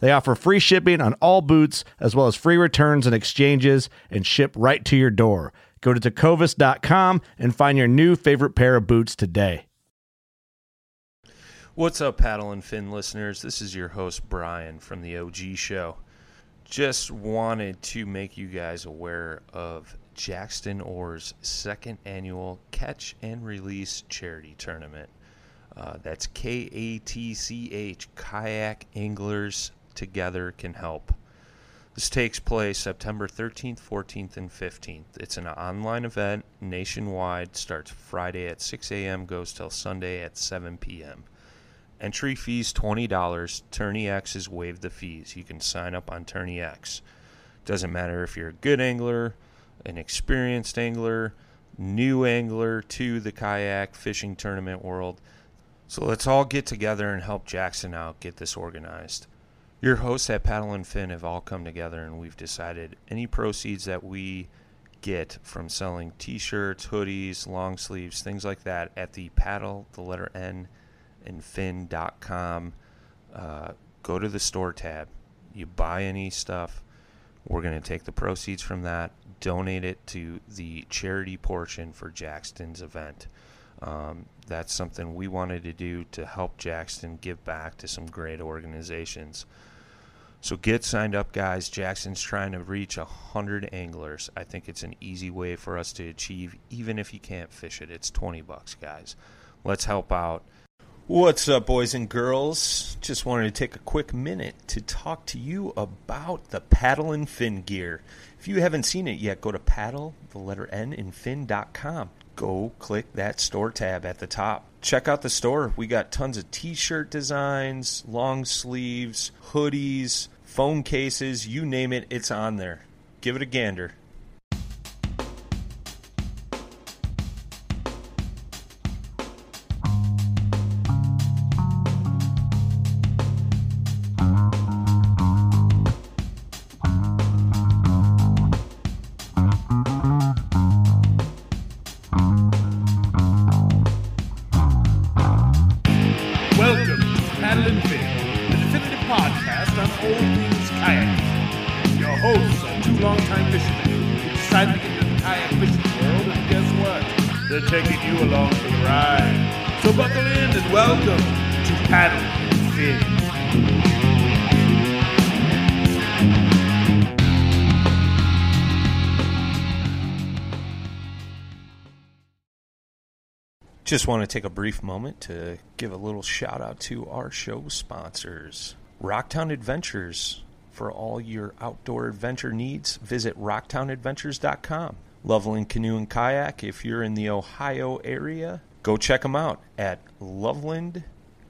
They offer free shipping on all boots, as well as free returns and exchanges, and ship right to your door. Go to tecovas.com and find your new favorite pair of boots today. What's up, Paddle and Fin listeners? This is your host, Brian from the OG Show. Just wanted to make you guys aware of Jackson Oars' second annual Catch and Release charity tournament. Uh, that's K A T C H, Kayak Anglers Together Can Help. This takes place September 13th, 14th, and 15th. It's an online event nationwide, starts Friday at 6 a.m., goes till Sunday at 7 p.m. Entry fees $20. Tourney X has waived the fees. You can sign up on Tourney X. Doesn't matter if you're a good angler, an experienced angler, new angler to the kayak fishing tournament world. So let's all get together and help Jackson out get this organized. Your hosts at Paddle and Fin have all come together and we've decided any proceeds that we get from selling t-shirts, hoodies, long sleeves, things like that at the paddle, the letter N, and fin.com. Uh, go to the store tab. You buy any stuff, we're going to take the proceeds from that, donate it to the charity portion for Jackson's event. Um, that's something we wanted to do to help Jackson give back to some great organizations. So get signed up, guys. Jackson's trying to reach a hundred anglers. I think it's an easy way for us to achieve, even if you can't fish it. It's twenty bucks, guys. Let's help out. What's up, boys and girls? Just wanted to take a quick minute to talk to you about the paddle and fin gear. If you haven't seen it yet, go to paddle, the letter N, and fin.com. Go click that store tab at the top. Check out the store. We got tons of t shirt designs, long sleeves, hoodies, phone cases, you name it, it's on there. Give it a gander. Just want to take a brief moment to give a little shout out to our show sponsors Rocktown Adventures. For all your outdoor adventure needs, visit rocktownadventures.com. Loveland Canoe and Kayak, if you're in the Ohio area, go check them out at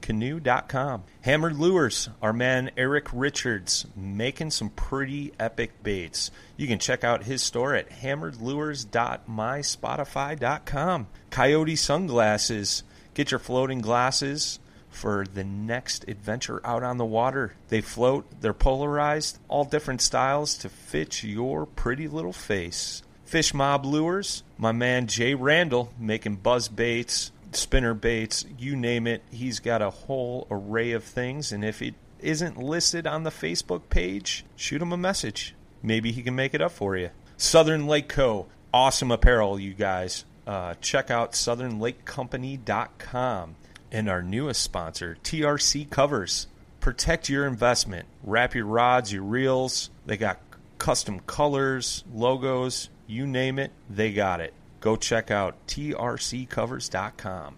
lovelandcanoe.com. Hammered Lures, our man Eric Richards, making some pretty epic baits. You can check out his store at hammeredlures.myshopify.com. Coyote Sunglasses, get your floating glasses for the next adventure out on the water. They float, they're polarized, all different styles to fit your pretty little face. Fish Mob Lures, my man Jay Randall making buzz baits, spinner baits, you name it. He's got a whole array of things, and if it isn't listed on the Facebook page, shoot him a message. Maybe he can make it up for you. Southern Lake Co. Awesome apparel, you guys. Uh, check out southernlakecompany.com. And our newest sponsor, TRC Covers. Protect your investment. Wrap your rods, your reels. They got custom colors, logos, you name it, they got it. Go check out trccovers.com.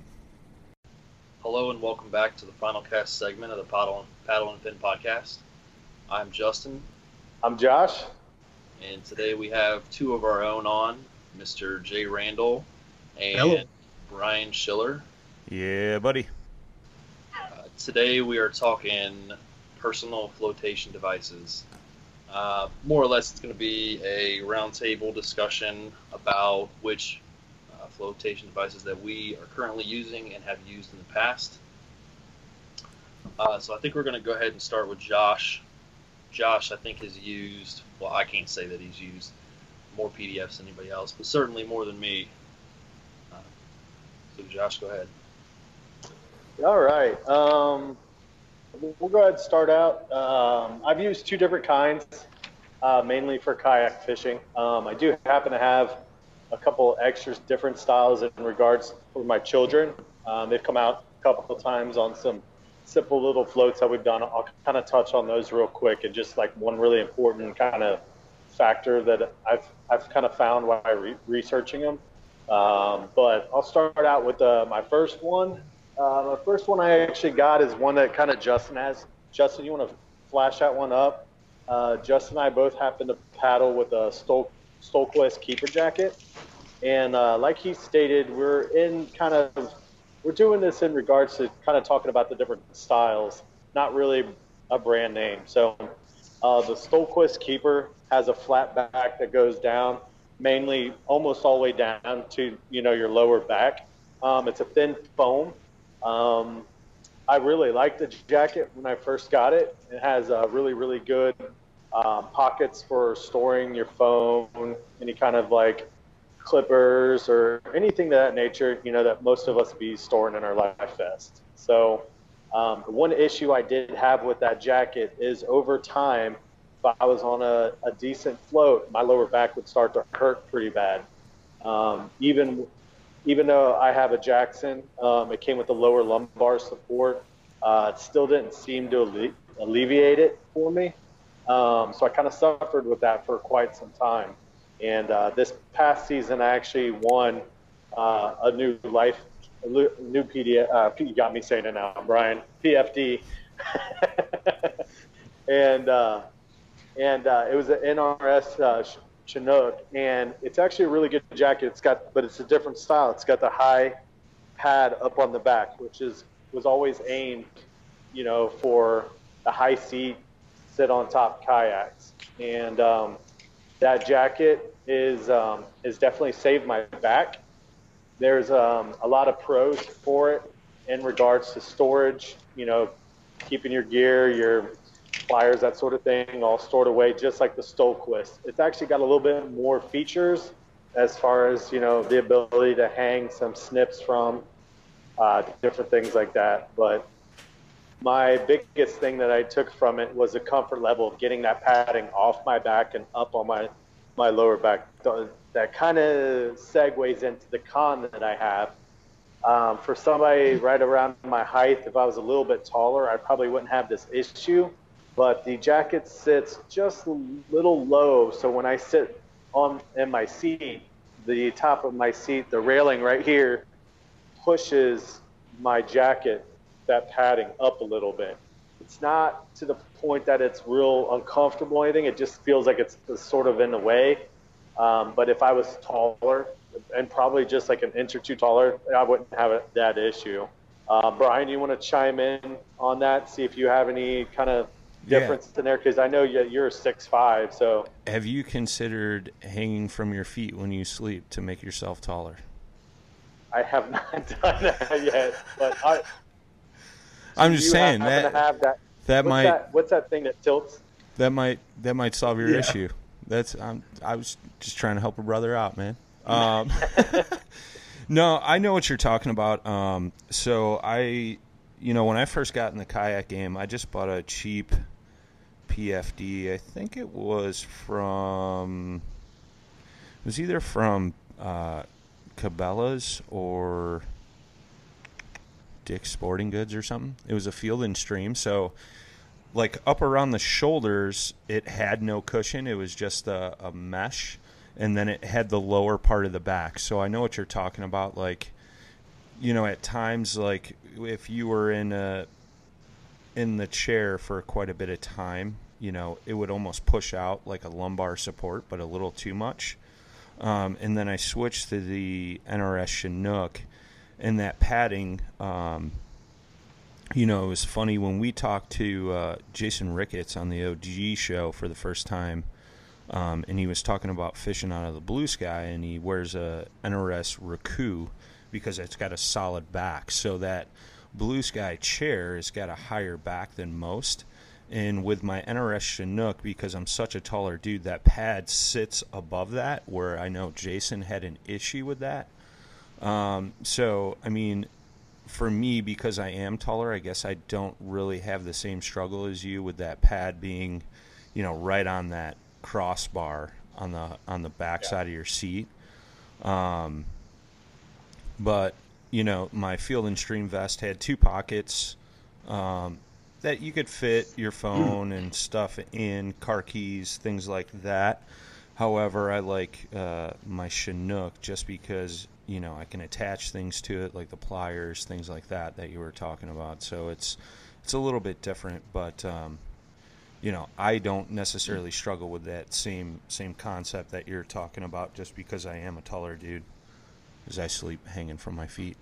Hello and welcome back to the final cast segment of the Paddle, Paddle and Fin podcast. I'm Justin, I'm Josh. and today we have two of our own on, Mr. Jay Randall and Hello. Brian Schiller. Yeah, buddy. Uh, today we are talking personal flotation devices. Uh, more or less, it's going to be a roundtable discussion about which uh, flotation devices that we are currently using and have used in the past. Uh, so I think we're going to go ahead and start with Josh. Josh, I think, has used, well, I can't say that he's used more PDFs than anybody else, but certainly more than me. Uh, so, Josh, go ahead. All right. Um, we'll go ahead and start out. Um, I've used two different kinds, uh, mainly for kayak fishing. Um, I do happen to have a couple extra different styles in regards for my children. Um, they've come out a couple of times on some simple little floats that we've done. I'll kind of touch on those real quick and just like one really important kind of factor that I've I've kind of found while re- researching them. Um, but I'll start out with uh, my first one. Uh, the first one I actually got is one that kind of Justin has. Justin, you want to flash that one up? Uh, Justin and I both happen to paddle with a Stol- Stohlquist keeper jacket, and uh, like he stated, we're in kind of we're doing this in regards to kind of talking about the different styles, not really a brand name. So uh, the Stohlquist keeper has a flat back that goes down, mainly almost all the way down to you know your lower back. Um, it's a thin foam. Um, I really like the jacket when I first got it. It has uh, really, really good um, pockets for storing your phone, any kind of like clippers or anything of that nature, you know, that most of us be storing in our life vest. So, um, one issue I did have with that jacket is over time, if I was on a, a decent float, my lower back would start to hurt pretty bad. Um, even even though I have a Jackson, um, it came with a lower lumbar support. Uh, it still didn't seem to alle- alleviate it for me. Um, so I kind of suffered with that for quite some time. And uh, this past season, I actually won uh, a new life, a new PDF. Uh, you got me saying it now, Brian. PFD. and uh, and uh, it was an NRS uh, Chinook, and it's actually a really good jacket. It's got, but it's a different style. It's got the high pad up on the back, which is was always aimed, you know, for the high seat, sit on top kayaks. And um, that jacket is um, is definitely saved my back. There's um, a lot of pros for it in regards to storage, you know, keeping your gear, your pliers, that sort of thing, all stored away, just like the Stohlquist. It's actually got a little bit more features as far as you know the ability to hang some snips from, uh, different things like that. But my biggest thing that I took from it was the comfort level of getting that padding off my back and up on my my lower back. That kind of segues into the con that I have. Um, for somebody right around my height, if I was a little bit taller, I probably wouldn't have this issue. But the jacket sits just a little low, so when I sit on in my seat, the top of my seat, the railing right here, pushes my jacket, that padding up a little bit. It's not to the point that it's real uncomfortable or anything. It just feels like it's sort of in the way. Um, but if I was taller and probably just like an inch or two taller, I wouldn't have it, that issue. Uh, Brian, you want to chime in on that? See if you have any kind of Yeah. difference in there, because I know you- you're six five. So Have you considered hanging from your feet when you sleep to make yourself taller? I have not done that yet. But I, I'm just saying that have that. that What's might that? What's that thing that tilts? that might that might solve your Yeah. issue. That's I'm, I was just trying to help a brother out, man. Um, no, I know what you're talking about. Um, so I, you know, when I first got in the kayak game, I just bought a cheap PFD. I think it was from it was either from uh, Cabela's or Dick's Sporting Goods or something. It was a Field and Stream, so like up around the shoulders, it had no cushion. It was just a, a mesh, and then it had the lower part of the back. So I know what you're talking about. Like, you know, at times, like if you were in a in the chair for quite a bit of time, you know, it would almost push out like a lumbar support, but a little too much. Um, and then I switched to the NRS Chinook, and that padding. Um, you know, it was funny when we talked to uh, Jason Ricketts on the OG show for the first time, um, and he was talking about fishing out of the blue sky, and he wears a NRS Raku because it's got a solid back, so that blue sky chair has got a higher back than most. And with my NRS Chinook, because I'm such a taller dude, that pad sits above that, where I know Jason had an issue with that. Um, so, I mean, for me, because I am taller, I guess I don't really have the same struggle as you with that pad being, you know, right on that crossbar on the on the back side of your seat. Um, but you know, my Field and Stream vest had two pockets um, that you could fit your phone and stuff in, car keys, things like that. However, I like uh, my Chinook just because you know I can attach things to it, like the pliers, things like that that you were talking about. So it's it's a little bit different, but um, you know I don't necessarily struggle with that same same concept that you're talking about, just because I am a taller dude, as I sleep hanging from my feet.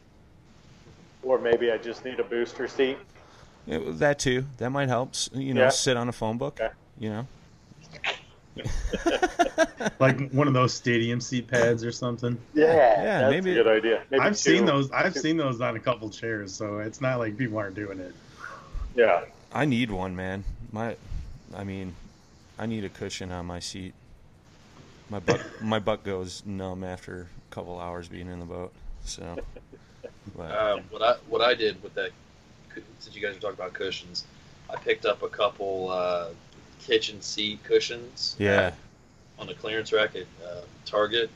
Or maybe I just need a booster seat. Yeah, that too. That might help. You know, Yeah. sit on a phone book. Okay. You know. like one of those stadium seat pads or something. Yeah, Yeah, that's maybe- a good idea. Maybe I've two. seen those. I've seen those on a couple chairs, so it's not like people aren't doing it. Yeah, I need one, man. My, I mean, I need a cushion on my seat. My butt, my butt goes numb after a couple hours being in the boat. So, but, Uh, what I what I did with that, since you guys were talking about cushions, I picked up a couple uh, kitchen seat cushions. yeah, on the clearance rack at uh, Target.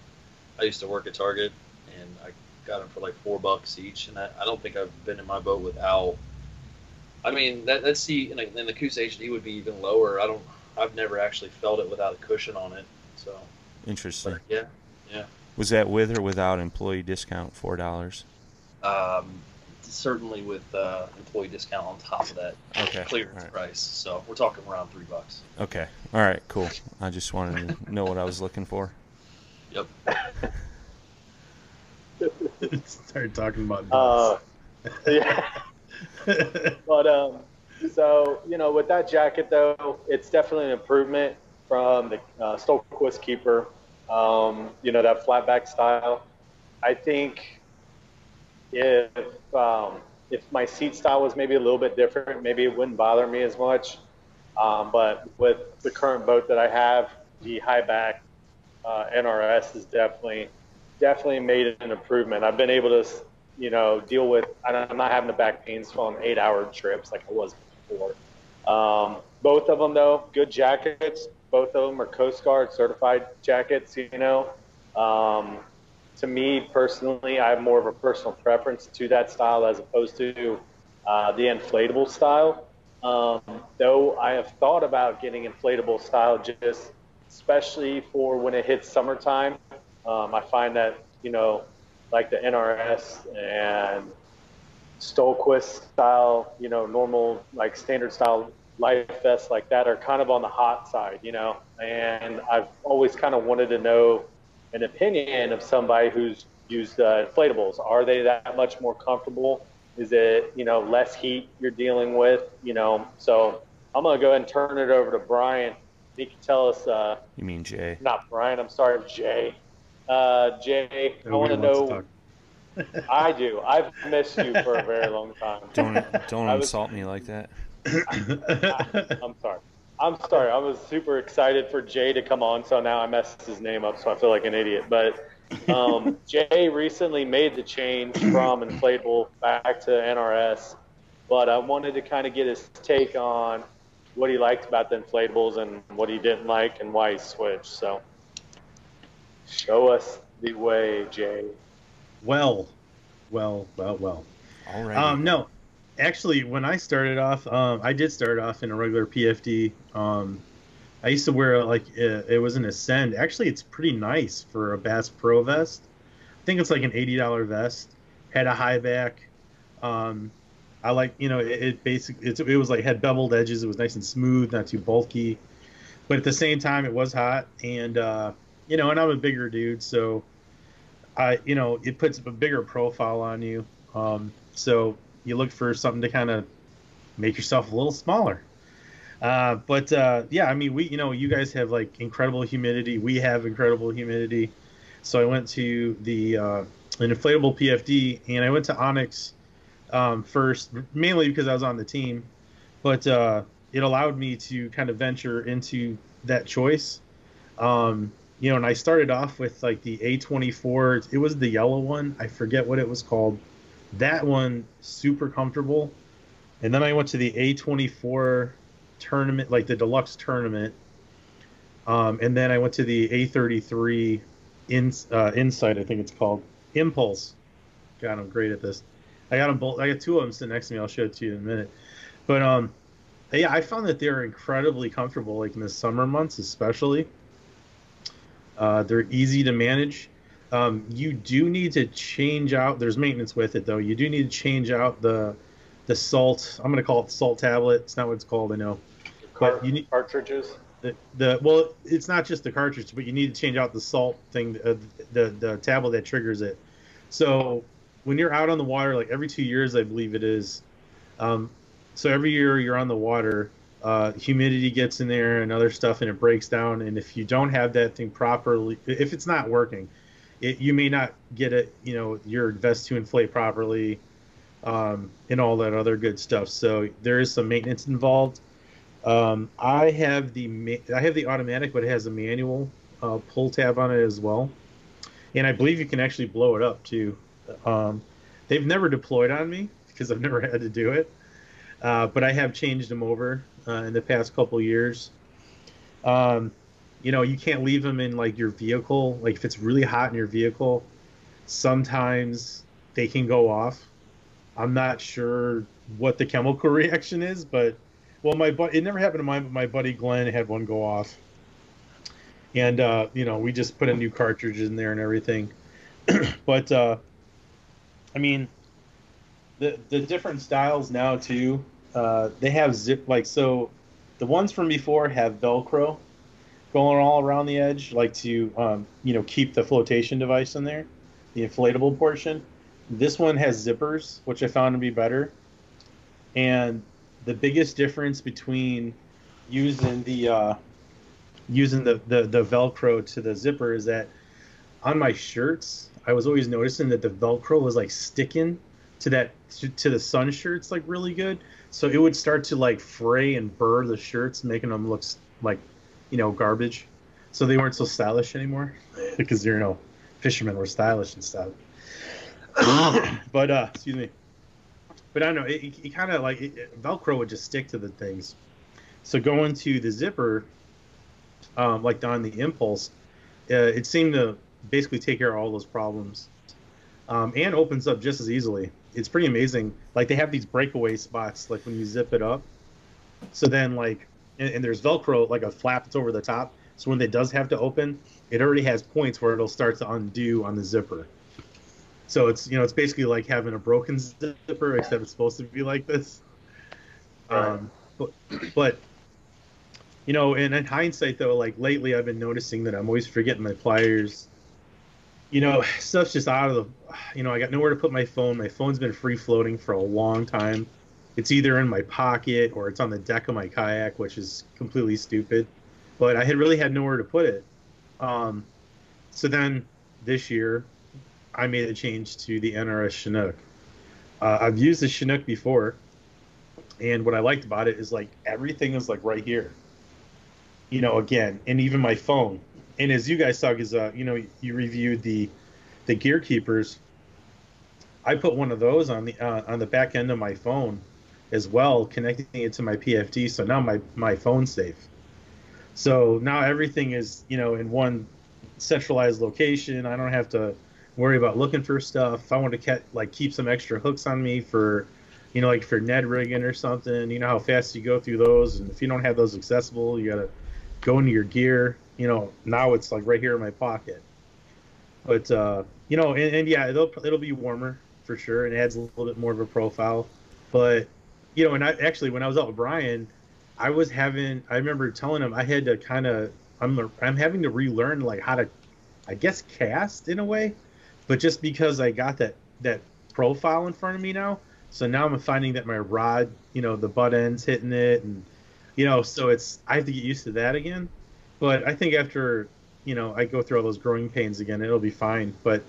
I used to work at Target, and I got them for like four bucks each. And I, I don't think I've been in my boat without. I mean, that that seat in, the- in the Coosa HD would be even lower. I don't. I've never actually felt it without a cushion on it. So, interesting. but yeah. Was that with or without employee discount? Four dollars. Um, certainly with uh, employee discount on top of that Okay. clearance all right. price. So we're talking around three bucks. Okay. All right. Cool. I just wanted to know what I was looking for. Yep. Started talking about uh, yeah. But um, so you know, with that jacket though, it's definitely an improvement from the uh, Stohlquist Keeper. Um, you know that flatback style. I think if um, if my seat style was maybe a little bit different, maybe it wouldn't bother me as much. Um, but with the current boat that I have, the high back uh, NRS is definitely definitely made an improvement. I've been able to, you know, deal with. I'm not having the back pains on eight-hour trips like I was before. Um, both of them, though, good jackets. Both of them are Coast Guard certified jackets. You know, um, to me personally, I have more of a personal preference to that style as opposed to uh, the inflatable style. Um, though I have thought about getting inflatable style just especially for when it hits summertime. Um, I find that, you know, like the NRS and Stohlquist style, you know, normal, like standard style life vests like that are kind of on the hot side, you know, and I've always kind of wanted to know an opinion of somebody who's used uh, inflatables. Are they that much more comfortable? Is it, you know, less heat you're dealing with, you know? So I'm going to go ahead and turn it over to Brian. He can tell us, uh, You mean Jay? not Brian, I'm sorry, Jay. Uh, Jay, I want to know. I do. I've missed you for a very long time. Don't don't was- insult me like that. I'm sorry. I'm sorry. I was super excited for Jay to come on, so now I messed his name up, so I feel like an idiot. But um, Jay recently made the change from inflatable back to NRS, but I wanted to kind of get his take on what he liked about the inflatables and what he didn't like and why he switched. So show us the way, Jay. well, well, well, well. All right. Um, no, actually, when I started off, um, I did start off in a regular PFD. Um, I used to wear like it, it was an Ascend. Actually, it's pretty nice for a Bass Pro vest. I think it's like an eighty dollar vest. Had a high back. Um, I like you know it, it basically it's, it was like had beveled edges. It was nice and smooth, not too bulky, but at the same time it was hot and uh, you know and I'm a bigger dude, so I you know it puts a bigger profile on you. Um, so you look for something to kind of make yourself a little smaller. Uh, but uh, yeah, I mean, we you know you guys have like incredible humidity. We have incredible humidity. So I went to the uh, an inflatable PFD, and I went to Onyx um, first, mainly because I was on the team. But uh, it allowed me to kind of venture into that choice. Um, you know, and I started off with like the A24. It was the yellow one. I forget what it was called. That one super comfortable. And then I went to the A24 tournament, like the deluxe tournament. Um, and then I went to the A33 in, uh, Insight, I think it's called Impulse. God, I'm great at this. I got them both. I got two of them sitting next to me. I'll show it to you in a minute. But um, yeah, I found that they're incredibly comfortable, like in the summer months, especially. Uh, they're easy to manage. Um, you do need to change out. There's maintenance with it though. You do need to change out the the salt. I'm gonna call it salt tablet. It's not what it's called. I know. Car- But you need- cartridges. The, the well, it's not just the cartridge, but you need to change out the salt thing, uh, the the tablet that triggers it. So when you're out on the water, like every two years, I believe it is. Um, so every year you're on the water, uh, humidity gets in there and other stuff, and it breaks down. And if you don't have that thing properly, if it's not working, it, you may not get it, you know, your vest to inflate properly, um, and all that other good stuff. So there is some maintenance involved. Um, I have the I have the automatic, but it has a manual uh, pull tab on it as well, and I believe you can actually blow it up too. Um, they've never deployed on me because I've never had to do it, uh, but I have changed them over uh, in the past couple years. Um, you know, you can't leave them in like your vehicle. Like if it's really hot in your vehicle, sometimes they can go off. I'm not sure what the chemical reaction is, but well, my bu- it never happened to mine, but my buddy Glenn had one go off, and uh, you know we just put a new cartridge in there and everything. but uh, I mean, the the different styles now too. Uh, they have zip like so. The ones from before have Velcro going all around the edge, like to um, you know keep the flotation device in there, the inflatable portion. This one has zippers, which I found to be better. And the biggest difference between using the uh, using the, the the Velcro to the zipper is that on my shirts, I was always noticing that the Velcro was like sticking to that to, to the sun shirts like really good. So it would start to like fray and burr the shirts, making them look like you know garbage. So they weren't so stylish anymore because you know fishermen were stylish and stuff. but uh, excuse me. But I don't know. It, it, it kind of like it, Velcro would just stick to the things. So going to the zipper, um, like on the impulse, uh, it seemed to basically take care of all those problems, um, and opens up just as easily. It's pretty amazing. Like they have these breakaway spots, like when you zip it up. So then, like, and, and there's Velcro, like a flap that's over the top. So when it does have to open, it already has points where it'll start to undo on the zipper. So it's you know it's basically like having a broken zipper, except it's supposed to be like this. Um, but, but you know, and in hindsight though, like lately I've been noticing that I'm always forgetting my pliers. You know, stuff's just out of the. You know, I got nowhere to put my phone. My phone's been free floating for a long time. It's either in my pocket or it's on the deck of my kayak, which is completely stupid. But I had really had nowhere to put it. Um, so then this year, I made a change to the NRS Chinook. Uh, I've used the Chinook before, and what I liked about it is like everything is like right here. You know, again, and even my phone. And as you guys saw, because uh, you know, you reviewed the the gear keepers. I put one of those on the uh, on the back end of my phone as well, connecting it to my PFD. So now my my phone's safe. So now everything is you know in one centralized location. I don't have to worry about looking for stuff. If I want to get like keep some extra hooks on me for, you know, like for Ned rigging or something. You know how fast you go through those, and if you don't have those accessible, you gotta go into your gear. You know, now it's like right here in my pocket. But uh, you know, and, and yeah, it'll it'll be warmer for sure, and adds a little bit more of a profile. But you know, and I actually when I was out with Brian, I was having I remember telling him I had to kind of I'm I'm having to relearn like how to, I guess cast in a way, but just because I got that that profile in front of me now, so now I'm finding that my rod, you know, the butt ends hitting it, and you know, so it's I have to get used to that again. But I think after you know I go through all those growing pains again, it'll be fine. But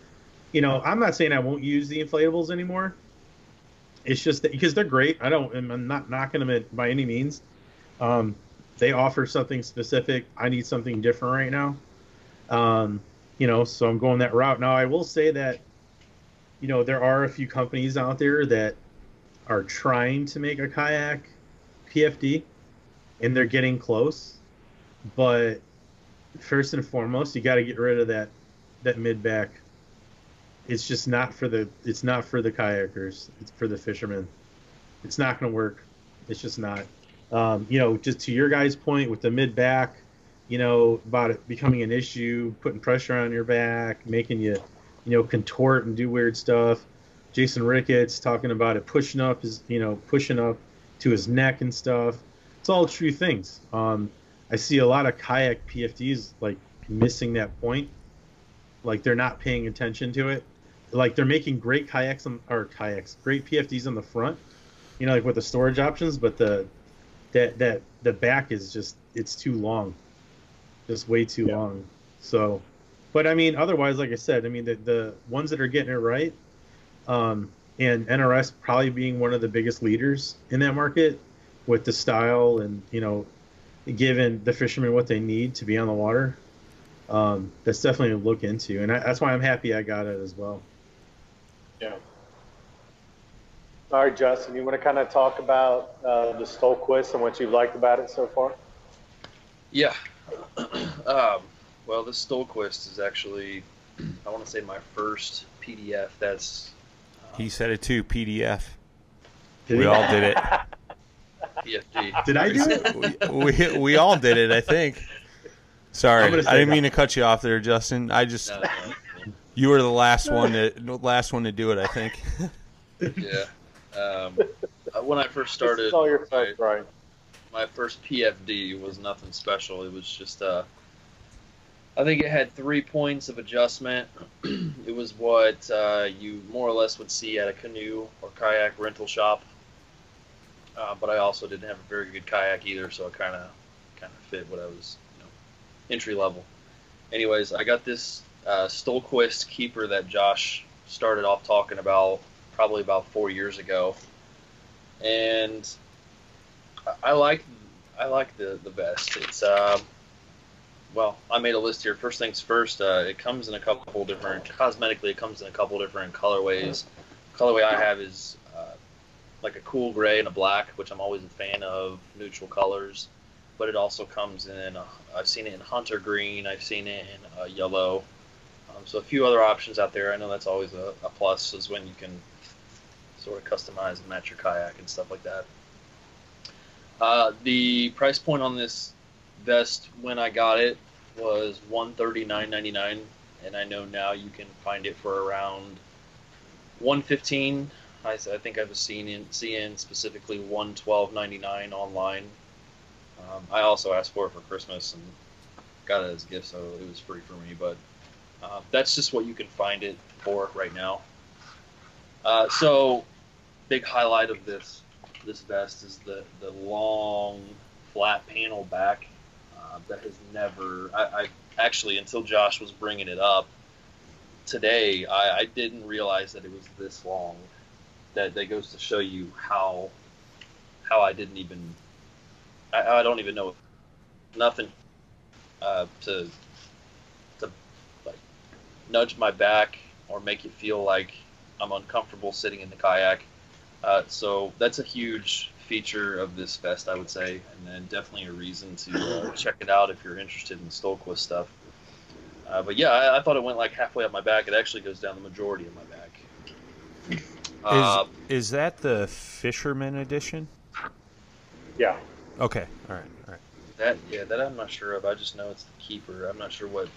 you know, I'm not saying I won't use the inflatables anymore. It's just that because they're great. I don't. I'm not knocking them by any means. Um, they offer something specific. I need something different right now. Um, you know, so I'm going that route. Now, I will say that, you know, there are a few companies out there that are trying to make a kayak PFD, and they're getting close. But first and foremost, you got to get rid of that that mid back. It's just not for the it's not for the kayakers. It's for the fishermen. It's not going to work. It's just not. Um, you know, just to your guys' point with the mid back, you know, about it becoming an issue, putting pressure on your back, making you, you know, contort and do weird stuff. Jason Ricketts talking about it pushing up his, you know, pushing up to his neck and stuff. It's all true things. Um, I see a lot of kayak PFDs like missing that point. Like they're not paying attention to it. Like they're making great kayaks on, or kayaks, great PFDs on the front, you know, like with the storage options, but the that that the back is just it's too long, just way too yeah. long. So, but I mean, otherwise, like I said, I mean the the ones that are getting it right, um, and NRS probably being one of the biggest leaders in that market with the style and you know, giving the fishermen what they need to be on the water. Um, that's definitely a look into, and I, that's why I'm happy I got it as well. Yeah. All right, Justin, you want to kind of talk about uh, the Stohlquist and what you've liked about it so far? Yeah. um, well, the Stolquist is actually, I want to say, my first PDF. That's. Uh, he said it too. PDF. Did we all did it. PFD. Did I do it? we, we, we all did it. I think. Sorry, I didn't mean to cut you off there, Justin. I just. No, no, no. You were the last one to last one to do it. I think. yeah. Um, when I first started, all your fault, my, Brian. My first PFD was nothing special. It was just, uh, I think it had three points of adjustment. it was what uh, you more or less would see at a canoe or kayak rental shop. Uh, but I also didn't have a very good kayak either, so it kind of kind of fit what I was, you know, entry level. Anyways, I got this uh, Stohlquist keeper that Josh started off talking about probably about four years ago, and I like I like the the vest. It's uh, well, I made a list here. First things first, uh, it comes in a couple different cosmetically. It comes in a couple different colorways. Colorway I have is uh, like a cool gray and a black, which I'm always a fan of neutral colors. But it also comes in. I've seen it in hunter green. I've seen it in uh, yellow. Um, so a few other options out there. I know that's always a, a plus, is when you can sort of customize and match your kayak and stuff like that. Uh, the price point on this vest when I got it was one thirty nine ninety nine, and I know now you can find it for around one fifteen. I, I think I've seen in seeing specifically one twelve ninety nine online. Um, I also asked for it for Christmas and got it as a gift, so it was free for me. But uh, that's just what you can find it for right now. Uh, so big highlight of this this vest is the the long flat panel back uh, that has never I, I, actually until Josh was bringing it up today, I, I didn't realize that it was this long. That that goes to show you how how I didn't even I, I don't even know nothing uh, to nudge my back or make it feel like I'm uncomfortable sitting in the kayak. Uh, so that's a huge feature of this fest, I would say, and then definitely a reason to uh, check it out if you're interested in Stohlquist stuff. Uh, but yeah, I, I, thought it went like halfway up my back. It actually goes down the majority of my back. Uh, is, is that the Fisherman edition? Yeah. Okay. All right. All right. That yeah, that I'm not sure of. I just know it's the keeper. I'm not sure what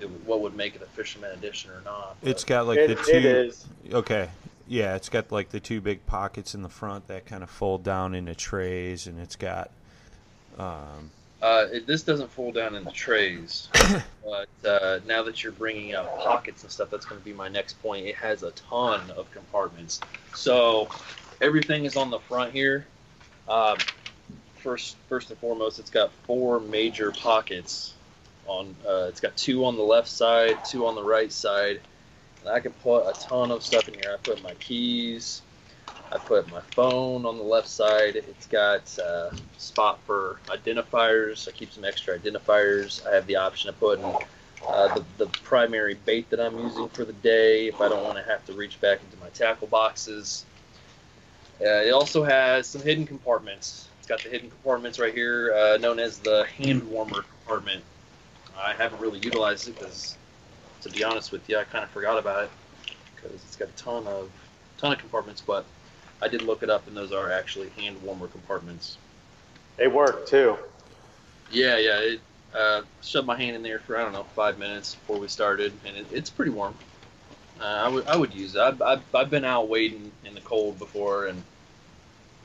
it, what would make it a Fisherman edition or not. But. It's got like it, the two. It is. Okay. Yeah, it's got like the two big pockets in the front that kind of fold down into trays, and it's got. Um, uh, it, this doesn't fold down into trays, but uh, now that you're bringing out pockets and stuff, that's going to be my next point. It has a ton of compartments, so everything is on the front here. Uh, first, first and foremost, it's got four major pockets. On uh, it's got two on the left side, two on the right side, and I can put a ton of stuff in here. I put my keys, I put my phone on the left side. It's got a spot for identifiers. I keep some extra identifiers. I have the option of putting uh, the, the primary bait that I'm using for the day if I don't want to have to reach back into my tackle boxes. Uh, it also has some hidden compartments. It's got the hidden compartments right here, uh, known as the hand warmer compartment. I haven't really utilized it because, to be honest with you, I kind of forgot about it because it's got a ton of ton of compartments. But I did look it up, and those are actually hand warmer compartments. They work too. Yeah, yeah. It, uh, shoved my hand in there for I don't know five minutes before we started, and it, it's pretty warm. Uh, I would I would use it. I've, I've, I've been out waiting in the cold before, and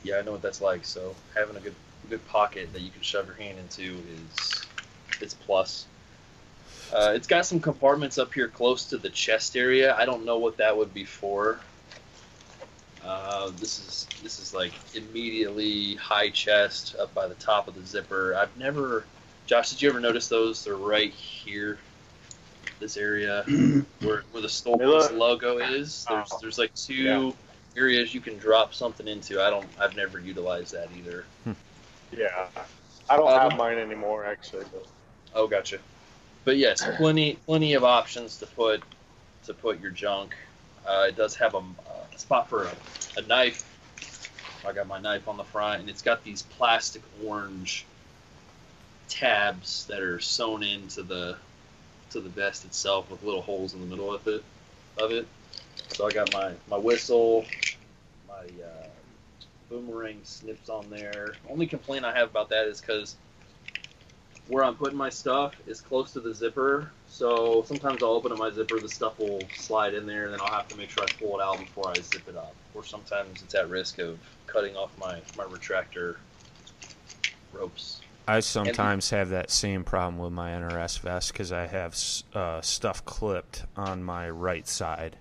yeah, I know what that's like. So having a good good pocket that you can shove your hand into is it's plus. Uh, it's got some compartments up here close to the chest area. I don't know what that would be for. Uh, this is this is like immediately high chest up by the top of the zipper. I've never, Josh, did you ever notice those? They're right here, this area where where the Stohlquist logo is. There's there's like two yeah. areas you can drop something into. I don't. I've never utilized that either. Yeah, I don't um, have mine anymore actually. But. Oh, gotcha. But yes, plenty plenty of options to put to put your junk. Uh, it does have a, a spot for a, a, knife. I got my knife on the front, and it's got these plastic orange tabs that are sewn into the to the vest itself with little holes in the middle of it. Of it. So I got my my whistle, my uh, boomerang snips on there. Only complaint I have about that is because where I'm putting my stuff is close to the zipper, so sometimes I'll open up my zipper, the stuff will slide in there, and then I'll have to make sure I pull it out before I zip it up. Or sometimes it's at risk of cutting off my, my retractor ropes. I sometimes have that same problem with my NRS vest because I have uh, stuff clipped on my right side.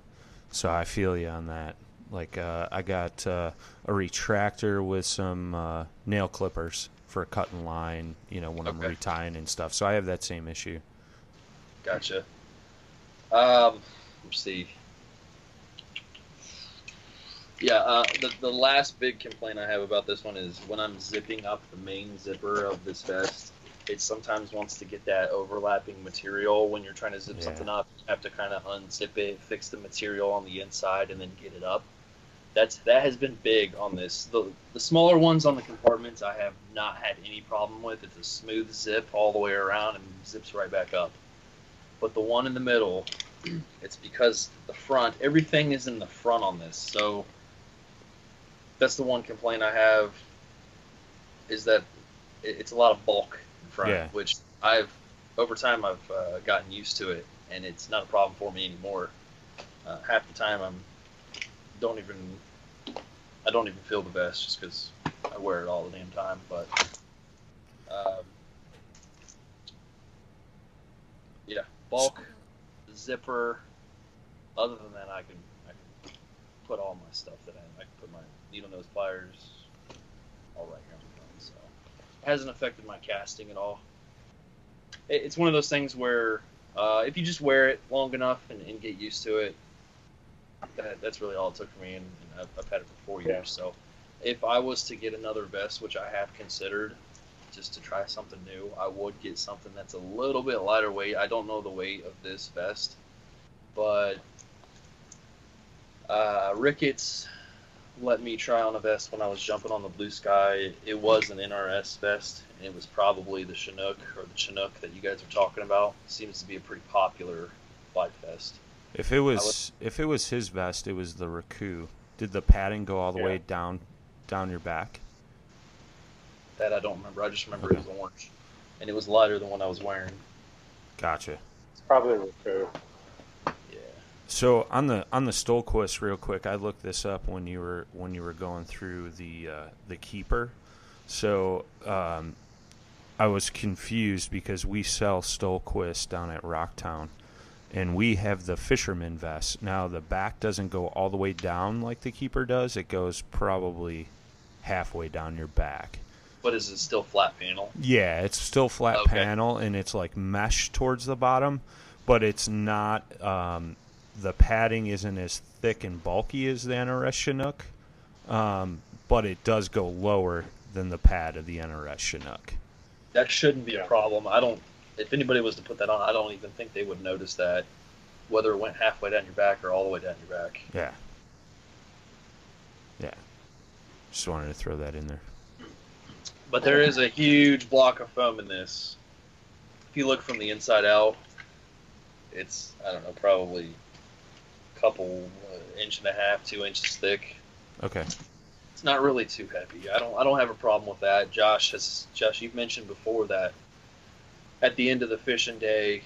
So I feel you on that. Like uh, I got uh, a retractor with some uh, nail clippers for a cutting line, you know, when okay. I'm retying and stuff. So I have that same issue. Gotcha. Um, let's see. Yeah, uh, the, the last big complaint I have about this one is when I'm zipping up the main zipper of this vest, it sometimes wants to get that overlapping material. When you're trying to zip yeah. something up, you have to kind of unzip it, fix the material on the inside, and then get it up that's that has been big on this. The the smaller ones on the compartments I have not had any problem with. It's a smooth zip all the way around and zips right back up. But the one in the middle, it's because the front everything is in the front on this. So that's the one complaint I have is that it's a lot of bulk in front, yeah. which I've over time I've uh, gotten used to it, and it's not a problem for me anymore. Uh, half the time I'm don't even I don't even feel the vest just because I wear it all the damn time. But um, yeah, bulk zipper. Other than that, I can I can put all my stuff that I, I can put my needle nose pliers all right here on the front. So it hasn't affected my casting at all. It, it's one of those things where Uh, if you just wear it long enough and, and get used to it, that, that's really all it took for me. And, and I've, I've had it for four years. Yeah. So if I was to get another vest, which I have considered, just to try something new, I would get something that's a little bit lighter weight. I don't know the weight of this vest, but uh, Ricketts let me try on a vest when I was jumping on the blue sky. It was an NRS vest, and it was probably the Chinook or the Chinook that you guys are talking about. Seems to be a pretty popular light vest. If it was if it was his vest, it was the Raku. Did the padding go all the Yeah. way down down your back? That I don't remember. I just remember it was orange, and it was lighter than what I was wearing. Gotcha. It's probably Raku. Yeah. So on the on the Stohlquist, real quick, I looked this up when you were when you were going through the uh, the keeper. So um, I was confused because we sell Stohlquist down at Rocktown, and we have the fisherman vest. Now the back doesn't go all the way down like the keeper does; it goes probably halfway down your back. But is it still flat panel? Yeah, it's still flat Okay. panel and it's like mesh towards the bottom, but it's not. Um, the padding isn't as thick and bulky as the NRS Chinook, um, but it does go lower than the pad of the NRS Chinook. That shouldn't be a problem. I don't. If anybody was to put that on, I don't even think they would notice that, whether it went halfway down your back or all the way down your back. Yeah. Yeah. Just wanted to throw that in there. But there is a huge block of foam in this. If you look from the inside out, it's I don't know, probably a couple uh, inch and a half, two inches thick. Okay. It's not really too heavy. I don't I don't have a problem with that. Josh has Josh, you've mentioned before that at the end of the fishing day,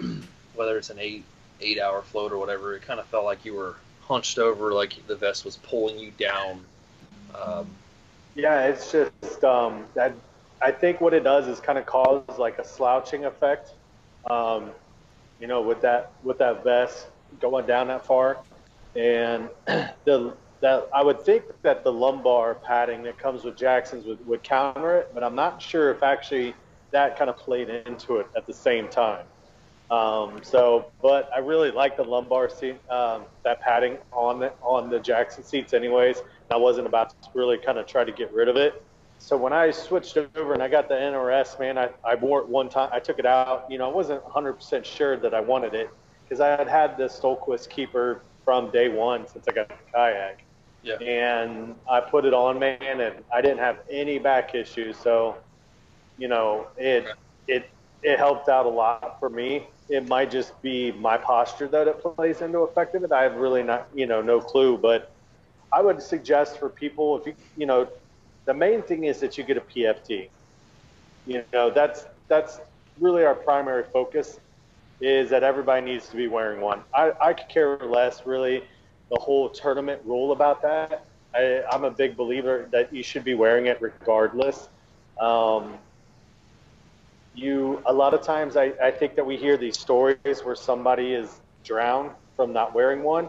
whether it's an eight eight hour float or whatever, it kind of felt like you were hunched over, like the vest was pulling you down. Um, Yeah, it's just um, that. I think what it does is kind of cause like a slouching effect. Um, you know, with that with that vest going down that far, and the that I would think that the lumbar padding that comes with Jackson's would, would counter it, but I'm not sure if actually that kind of played into it at the same time. Um, so, but I really like the lumbar seat, um, that padding on the on the Jackson seats, anyways. I wasn't about to really kind of try to get rid of it. So when I switched over and I got the NRS, man, I, I wore it one time. I took it out. You know, I wasn't 100% sure that I wanted it because I had had the Stohlquist keeper from day one since I got the kayak. Yeah. And I put it on, man, and I didn't have any back issues. So, you know, it it it helped out a lot for me. It might just be my posture that it plays into affecting it. I have really not, you know, no clue. But I would suggest for people if you, you know, the main thing is that you get a PFT. You know, that's that's really our primary focus is that everybody needs to be wearing one. I, I could care less really the whole tournament rule about that. I, I'm a big believer that you should be wearing it regardless. Um, you a lot of times I, I think that we hear these stories where somebody is drowned from not wearing one.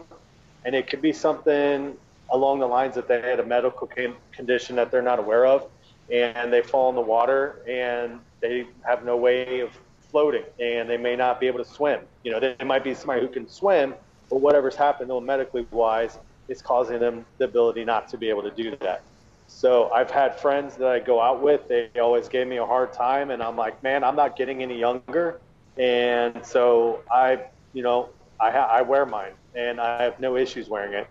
And it could be something along the lines that they had a medical condition that they're not aware of and they fall in the water and they have no way of floating and they may not be able to swim. You know they, might be somebody who can swim but whatever's happened to them medically wise is causing them the ability not to be able to do that so I've had friends that I go out with. They always gave me a hard time, and I'm like, man, I'm not getting any younger, and so I, you know, I ha- I wear mine, and I have no issues wearing it.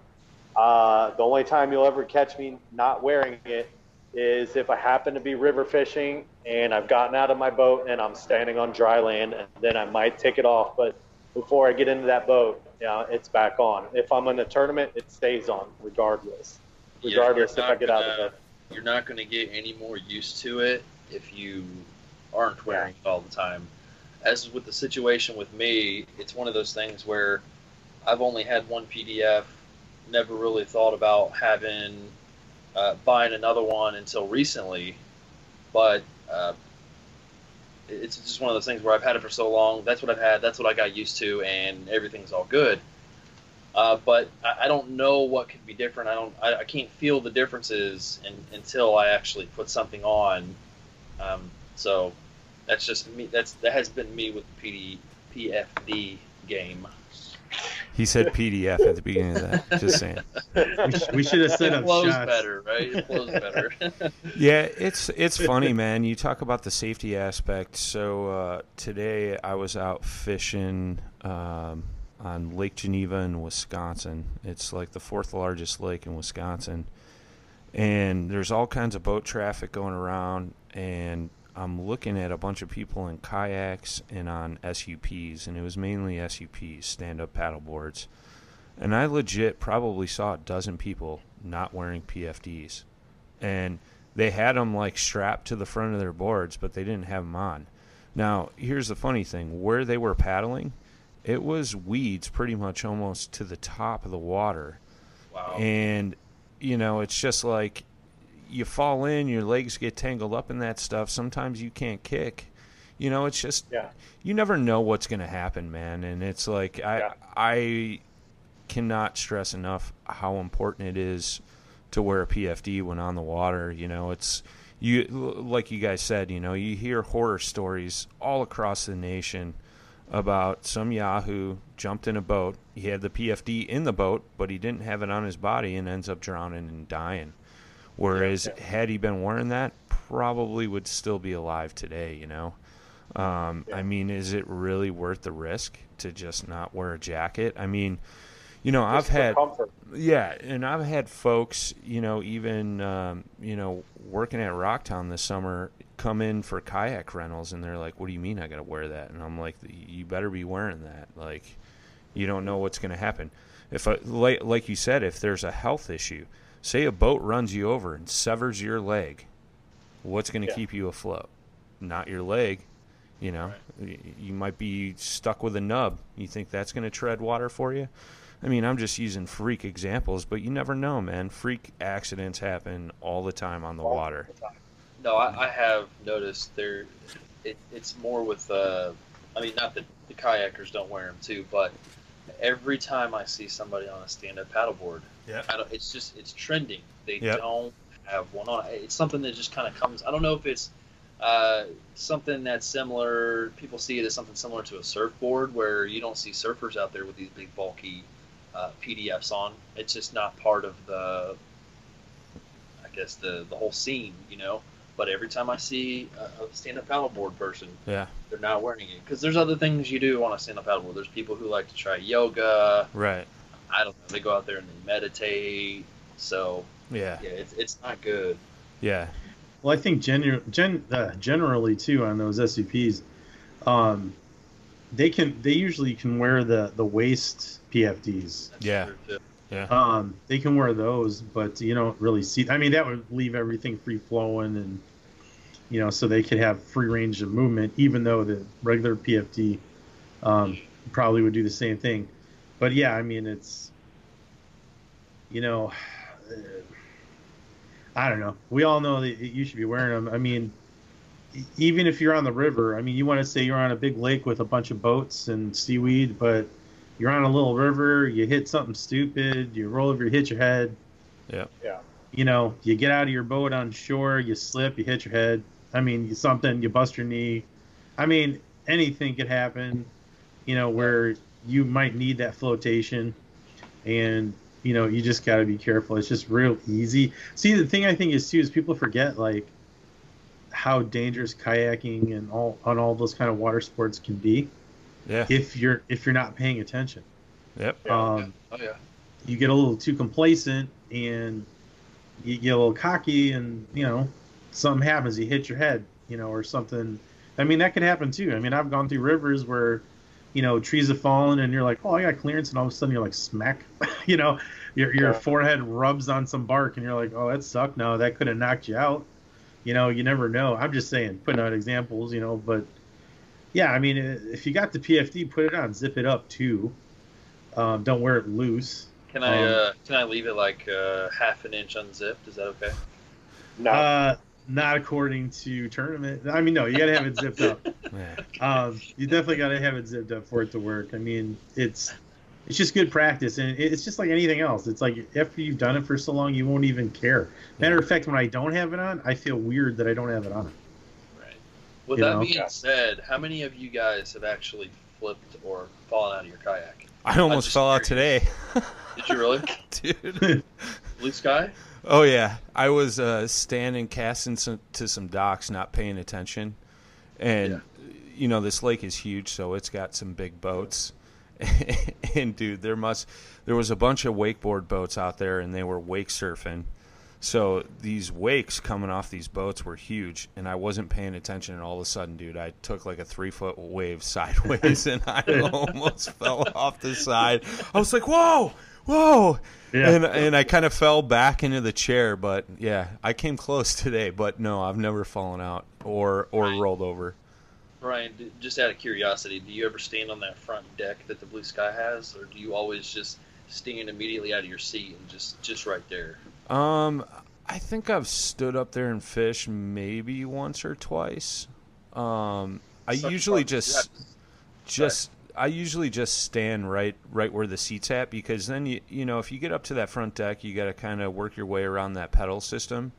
Uh, the only time you'll ever catch me not wearing it is if I happen to be river fishing and I've gotten out of my boat and I'm standing on dry land, and then I might take it off. But before I get into that boat, you know, it's back on. If I'm in a tournament, it stays on regardless regardless you're if I get out of gonna- bed. You're not going to get any more used to it if you aren't wearing it all the time. As with the situation with me, it's one of those things where I've only had one PDF, never really thought about having uh, buying another one until recently, but uh, it's just one of those things where I've had it for so long. That's what I've had. That's what I got used to, and everything's all good. Uh, but I, I don't know what could be different. I don't. I, I can't feel the differences in, until I actually put something on. Um, so that's just me. That's that has been me with the PD, PFD game. He said PDF at the beginning of that. Just saying. We, should have set It up flows shots. better, right? It flows better. Yeah, it's it's funny, man. You talk about the safety aspect. So uh, today I was out fishing um, on Lake Geneva in Wisconsin. It's like the fourth largest lake in Wisconsin, and there's all kinds of boat traffic going around. And I'm looking at a bunch of people in kayaks and on SUPs, and it was mainly SUPs, stand-up paddle boards. And I legit probably saw a dozen people not wearing PFDs and they had them like strapped to the front of their boards, but they didn't have them on. Now, here's the funny thing: where they were paddling, it was weeds pretty much almost to the top of the water, wow. and you know, it's just like you fall in, your legs get tangled up in that stuff. Sometimes you can't kick. You know, it's just Yeah. you never know what's going to happen, man. And it's like I Yeah. I cannot stress enough how important it is to wear a PFD when on the water. You know, it's you like you guys said. You know, you hear horror stories all across the nation about some Yahoo jumped in a boat. He had the PFD in the boat, but he didn't have it on his body and ends up drowning and dying. Whereas had he been wearing that, probably would still be alive today. You know. Um, I mean, is it really worth the risk to just not wear a jacket? I mean, you know, I've had comfort. yeah, and I've had folks, you know, even um, you know, working at Rocktown this summer, come in for kayak rentals, and they're like, "What do you mean I got to wear that?" And I'm like, "You better be wearing that. Like, you don't know what's going to happen. If a, like like you said, if there's a health issue, say a boat runs you over and severs your leg, what's going to Yeah. keep you afloat? Not your leg." You know, Y- you might be stuck with a nub. You think that's going to tread water for you? I mean, I'm just using freak examples, but you never know, man. Freak accidents happen all the time on the water. No, I, I have noticed there. It, it's more with. Uh, I mean, not that the kayakers don't wear them too, but every time I see somebody on a stand-up paddleboard, Yeah. I don't, it's just it's trending. They Yep. don't have one on. It's something that just kind of comes. I don't know if it's uh, something that's similar. People see it as something similar to a surfboard, where you don't see surfers out there with these big bulky uh, PDFs on. It's just not part of the. I guess the the whole scene, you know. But every time I see a, a stand-up paddleboard person, Yeah, they're not wearing it because there's other things you do on a stand-up paddleboard. There's people who like to try yoga. right. I don't know. They go out there and they meditate. So Yeah, yeah, it's it's not good. yeah, Well, I think genu- gen- uh, generally too on those SUPs, um, they can they usually can wear the the waist PFDs. That's Yeah. Um, they can wear those, but you don't really see. I mean, that would leave everything free flowing, and you know, so they could have free range of movement, even though the regular PFD um, probably would do the same thing. But yeah, I mean, it's you know, I don't know. We all know that you should be wearing them. I mean, even if you're on the river, I mean, you want to say you're on a big lake with a bunch of boats and seaweed, but you're on a little river, you hit something stupid, you roll over, you hit your head. Yeah. Yeah. You know, you get out of your boat on shore, you slip, you hit your head. I mean, you- something, you bust your knee. I mean, anything could happen, you know, where you might need that flotation. And, you know, you just got to be careful. It's just real easy. See, the thing I think is, too, is people forget, like, how dangerous kayaking and all on all those kind of water sports can be. Yeah, if you're if you're not paying attention. yep, Um, Oh yeah. you get a little too complacent and you get a little cocky and you know something happens you hit your head you know or something. I mean that could happen too. I mean i've gone through rivers where you know trees have fallen and you're like oh i got clearance and all of a sudden you're like smack you know? Your, your Yeah. forehead rubs on some bark and you're like oh that sucked. No that could have knocked you out you know you never know i'm just saying putting out examples you know but yeah i mean if you got the pfd put it on zip it up too um, don't wear it loose Can I Um, uh, can I leave it like uh, half an inch unzipped? Is that okay? No. Uh, not according to tournament. I mean, no, you gotta have it zipped up. yeah, Um, you definitely gotta have it zipped up for it to work. I mean, it's it's just good practice, and it's just like anything else. It's like after you've done it for so long, you won't even care. Matter of fact, when I don't have it on, I feel weird that I don't have it on. Right. With You that know? being said, how many of you guys have actually flipped or fallen out of your kayak? I almost fell out today, Did you really? dude. Blue sky? Oh yeah, I was uh, standing casting some, to some docks, not paying attention, and Yeah. you know this lake is huge, so it's got some big boats. and dude, there must there was a bunch of wakeboard boats out there, and they were wake surfing. So these wakes coming off these boats were huge, and I wasn't paying attention. And all of a sudden, dude, I took like a three foot wave sideways, and I almost fell off the side. I was like, "Whoa, whoa!" Yeah. And and I kind of fell back into the chair, but yeah, I came close today. But no, I've never fallen out or or rolled over. Brian, d- just out of curiosity, do you ever stand on that front deck that the blue sky has, or do you always just stand immediately out of your seat and just just right there? Um, I think I've stood up there and fished maybe once or twice. Um, I Such usually fun. Just just I usually just stand right right where the seat's at because then you you know if you get up to that front deck you got to kind of work your way around that pedal system.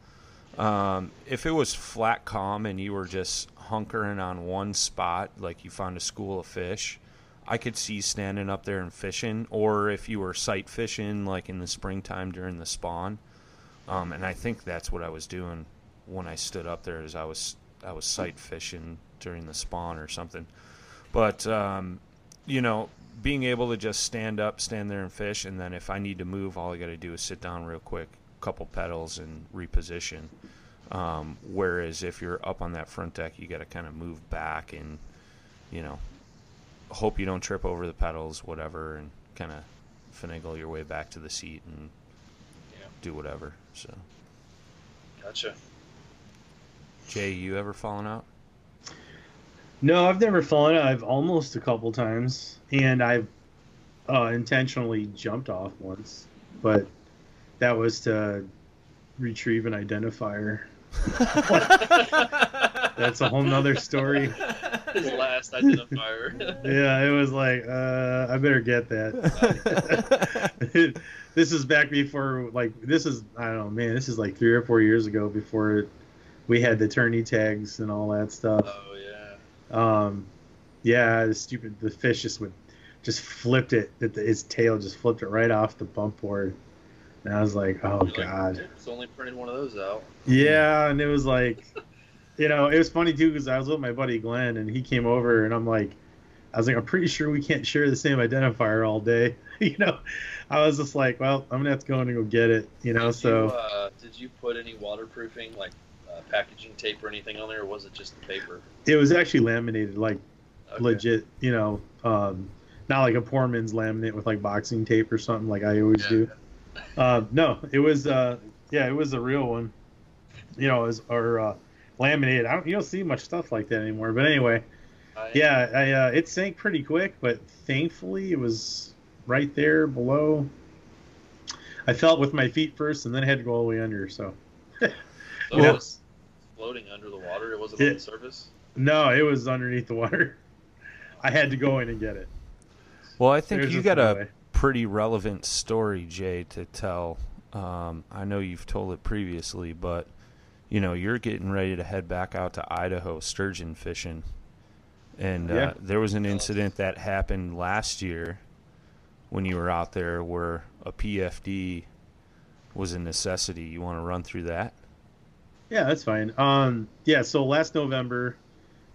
Um, if it was flat calm and you were just hunkering on one spot like you found a school of fish, I could see standing up there and fishing. Or if you were sight fishing like in the springtime during the spawn, um, and I think that's what I was doing when I stood up there is I was I was sight fishing during the spawn or something. But um, you know, being able to just stand up, stand there and fish, and then if I need to move, all I got to do is sit down real quick, couple pedals, and reposition. Um, whereas if you're up on that front deck, you got to kind of move back and you know, hope you don't trip over the pedals, whatever, and kind of finagle your way back to the seat and Yeah. do whatever. So, Gotcha. Jay, you ever fallen out? No, I've never fallen. out. I've almost a couple times, and I've uh, intentionally jumped off once, but that was to retrieve an identifier. That's a whole nother story. His last identifier. Yeah, it was like, uh, I better get that. this is back before, like, this is, I don't know, man, this is like three or four years ago before we had the tourney tags and all that stuff. oh yeah. Um, yeah, the stupid the fish just went, just flipped it. That its tail just flipped it right off the bump board, and I was like, oh You're like, god. It's only printed one of those out. Yeah, and it was like, you know, it was funny too because I was with my buddy Glenn, and he came over, and I'm like, I was like, I'm pretty sure we can't share the same identifier all day. you know, I was just like, well, I'm gonna have to go in and go get it. You know, Did so. you, uh, did you put any waterproofing, like uh, packaging tape or anything on there, or was it just the paper? It was actually laminated, like Okay. legit, you know, um, not like a poor man's laminate with like boxing tape or something like I always Yeah. do. Uh, no, it was, uh, yeah, it was a real one. You know, it was, or uh, laminated. I don't, you don't see much stuff like that anymore. But anyway, I- yeah, I, uh, it sank pretty quick, but thankfully it was right there below. I felt with my feet first, and then I had to go all the way under. So So Yeah. it was floating under the water. It wasn't on the surface. no, it was underneath the water. I had to go in and get it. Well, I think There's you got no a way. Pretty relevant story, Jay, to tell. Um, I know you've told it previously, but you know you're getting ready to head back out to Idaho sturgeon fishing, and uh, Yeah. there was an incident that happened last year when you were out there where a PFD was a necessity. You want to run through that? Yeah, that's fine. Um, yeah, so last November,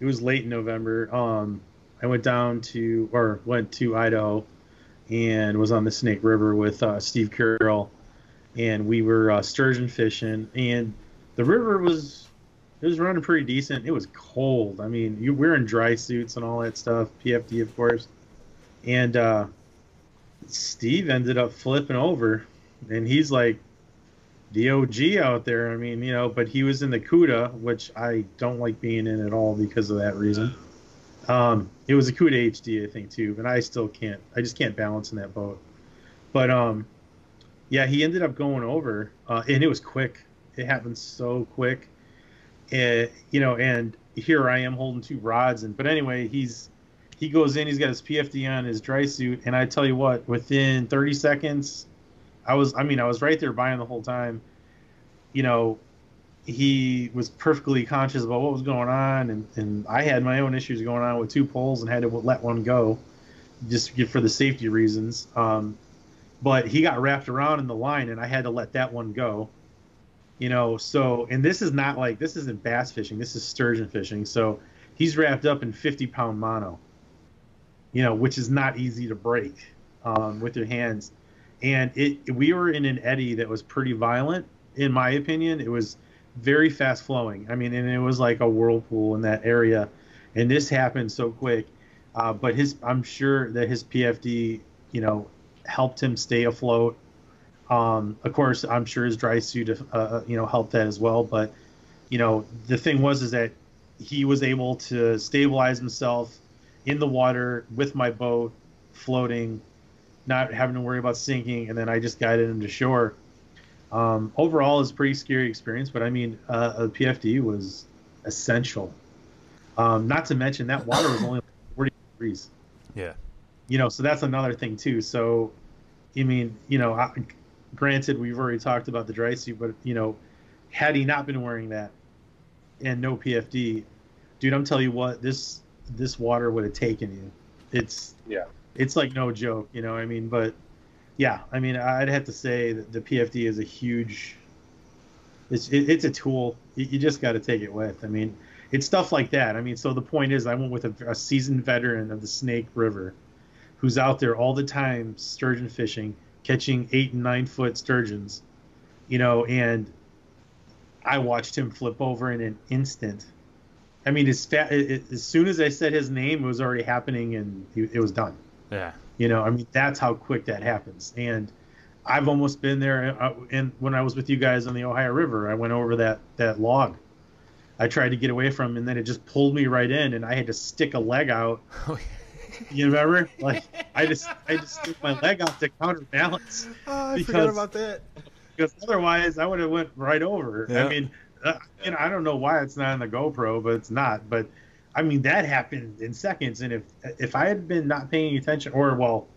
it was late in November. Um, I went down to or went to Idaho and was on the Snake River with uh, Steve Carroll, and we were uh, sturgeon fishing. And the river was it was running pretty decent. It was cold. I mean, you we're in dry suits and all that stuff. PFD, of course. And uh, Steve ended up flipping over, and he's like DOG out there. I mean, you know, but he was in the CUDA, which I don't like being in at all because of that reason. Um, it was a CUDA HD, I think, too, but I still can't. I just can't balance in that boat. But um, yeah, he ended up going over, uh, and it was quick. It happened so quick, and you know, and here I am holding two rods, and but anyway, he's he goes in, he's got his PFD on, his dry suit, and I tell you what, within 30 seconds, I was, I mean, I was right there him the whole time. You know, he was perfectly conscious about what was going on, and, and I had my own issues going on with two poles and had to let one go, just for the safety reasons. Um, but he got wrapped around in the line, and I had to let that one go. You know, so and this is not like this isn't bass fishing. This is sturgeon fishing. So he's wrapped up in 50 pound mono. You know, which is not easy to break um, with your hands. And it we were in an eddy that was pretty violent, in my opinion. It was very fast flowing. I mean, and it was like a whirlpool in that area. And this happened so quick. Uh, but his, I'm sure that his PFD, you know, helped him stay afloat. Um, of course, I'm sure his dry suit, uh, uh, you know, helped that as well. But, you know, the thing was is that he was able to stabilize himself in the water with my boat floating, not having to worry about sinking, and then I just guided him to shore. Um, overall, it's a pretty scary experience, but I mean, uh, a PFD was essential. Um, not to mention that water was only 40 degrees. Yeah. You know, so that's another thing too. So, I mean, you know, I, granted, we've already talked about the dry suit, but you know, had he not been wearing that and no PFD, dude, I'm telling you what, this this water would have taken you. It's Yeah. it's like no joke, you know. I mean, but yeah, I mean, I'd have to say that the PFD is a huge. It's it, it's a tool. You, you just got to take it with. I mean, it's stuff like that. I mean, so the point is, I went with a, a seasoned veteran of the Snake River, who's out there all the time sturgeon fishing, catching eight and nine foot sturgeons, you know, and I watched him flip over in an instant. I mean, as, fa- as soon as I said his name, it was already happening, and it was done. Yeah. You know, I mean, that's how quick that happens. And I've almost been there. Uh, and when I was with you guys on the Ohio River, I went over that that log. I tried to get away from, and then it just pulled me right in, and I had to stick a leg out. You remember? Like I just I just stick my leg out to counterbalance Oh, I forgot about that. because otherwise I would have went right over. Yeah. I mean, uh, you know, I don't know why it's not on the GoPro, but it's not. But I mean, that happened in seconds, and if if I had been not paying attention, or well,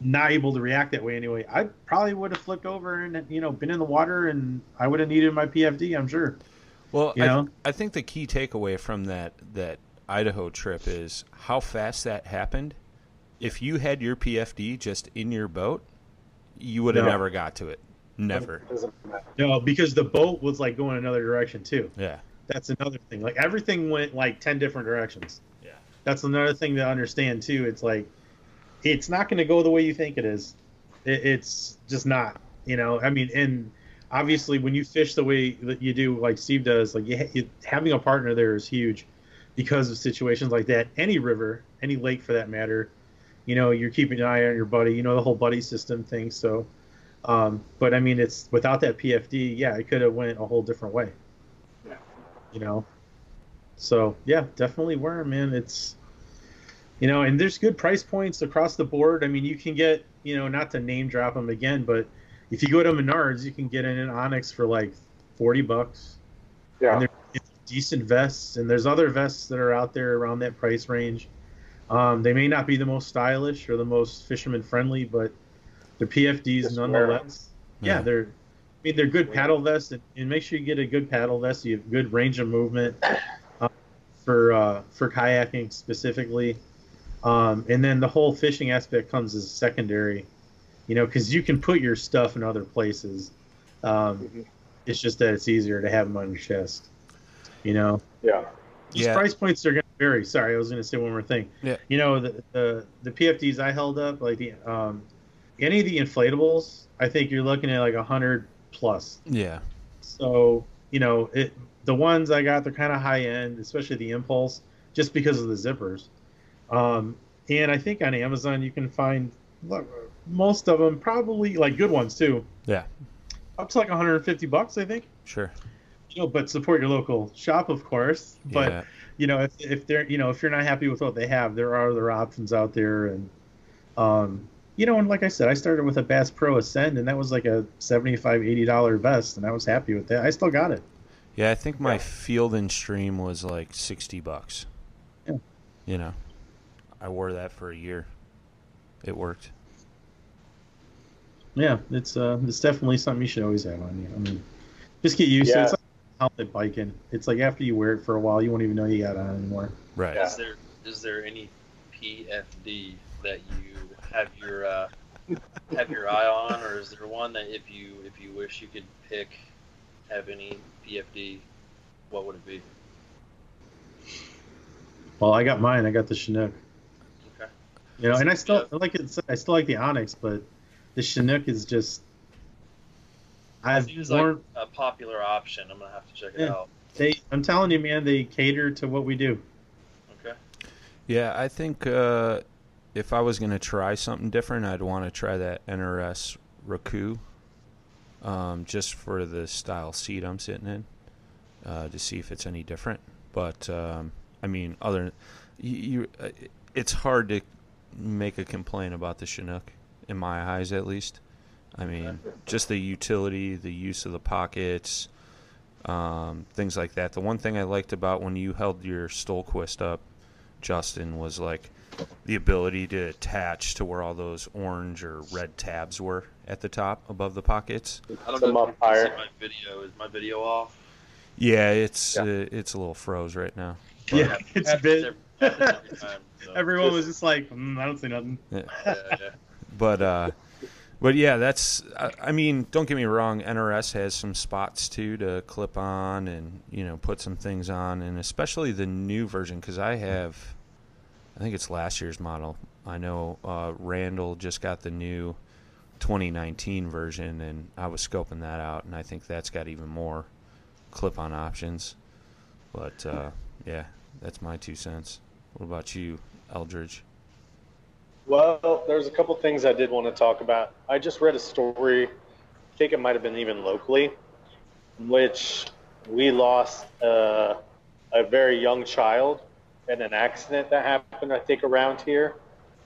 not able to react that way anyway, I probably would have flipped over and you know been in the water, and I would have needed my PFD. I'm sure. Well, You I, know? I think the key takeaway from that that Idaho trip is how fast that happened. If you had your PFD just in your boat, you would have No. never got to it. Never. No, because the boat was like going another direction too. Yeah. That's another thing. Like everything went like ten different directions. Yeah. That's another thing to understand too. It's like it's not going to go the way you think it is. It, it's just not. You know. I mean, and obviously when you fish the way that you do, like Steve does, like you, you, having a partner there is huge because of situations like that. Any river, any lake for that matter. You know, you're keeping an eye on your buddy. You know the whole buddy system thing. So, um, but I mean, it's without that PFD, yeah, it could have went a whole different way. Yeah. You know. So yeah, definitely wear 'em, man. It's you know, and there's good price points across the board. I mean, you can get you know, not to name drop them again, but if you go to Menards, you can get in an Onyx for like forty bucks. Yeah. And they're decent vests, and there's other vests that are out there around that price range. Um, they may not be the most stylish or the most fisherman friendly, but the PFDs Just nonetheless. Yeah, Yeah. they're. I mean, they're good paddle vests, and, and make sure you get a good paddle vest. You have good range of movement uh, for uh, for kayaking specifically, um, and then the whole fishing aspect comes as secondary. You know, because you can put your stuff in other places. Um, Mhm. it's just that it's easier to have them on your chest. You know, Yeah. these Yeah. price points are going to vary. Sorry, I was going to say one more thing. Yeah. You know, the, the the PFDs I held up, like the um, any of the inflatables, I think you're looking at like a hundred plus. Yeah. So you know, it the ones I got, they're kind of high end, especially the Impulse, just because of the zippers. Um, and I think on Amazon you can find most of them, probably like good ones too, Yeah. up to like 150 bucks, I think. Sure. You know, but support your local shop, of course. But yeah. you know, if, if they're, you know, if you're not happy with what they have, there are other options out there. And, um, you know, and like I said, I started with a Bass Pro Ascend and that was like a 75, 80 dollar vest. And I was happy with that. I still got it. Yeah, I think my Yeah. field and stream was like sixty bucks. Yeah. You know, I wore that for a year. It worked. Yeah. It's, uh, it's definitely something you should always have on you. I mean, just get used to it. Yeah. It's like, helmet biking. It's like after you wear it for a while, you won't even know you got it on anymore. Right. Yeah. Is there is there any PFD that you have your uh, have your eye on, or is there one that if you if you wish you could pick, have any PFD, what would it be? Well, I got mine. I got the Chinook. Okay. You know, and I still I like it. I still like the Onyx, but the Chinook is just. I've Seems worn. like a popular option. I'm gonna have to check it Yeah. out. They, I'm telling you, man, they cater to what we do. Okay. Yeah, I think uh, if I was going to try something different, I'd want to try that NRS Raku, um, just for the style seat I'm sitting in, uh, to see if it's any different. But um, I mean, other you, you uh, it's hard to make a complaint about the Chinook in my eyes, at least. I mean, just the utility, the use of the pockets, um, things like that. The one thing I liked about when you held your Stohlquist up, Justin, was like the ability to attach to where all those orange or red tabs were at the top above the pockets. I don't Some know if you can see my video. Is my video off? Yeah, it's Yeah. Uh, it's a little froze right now. Yeah, it's Happens been. every- every time, so. Everyone was just like, mm, I don't see nothing. Yeah, yeah. but uh but yeah that's I, I mean don't get me wrong nrs has some spots too to clip on and you know put some things on and especially the new version because i have i think it's last year's model. I know uh, randall just got the new 2019 version and i was scoping that out and i think that's got even more clip on options. But uh yeah that's my two cents. What about you eldridge? Well, there's a couple things I did want to talk about. I just read a story, I think it might have been even locally, in which we lost uh, a very young child in an accident that happened, I think, around here.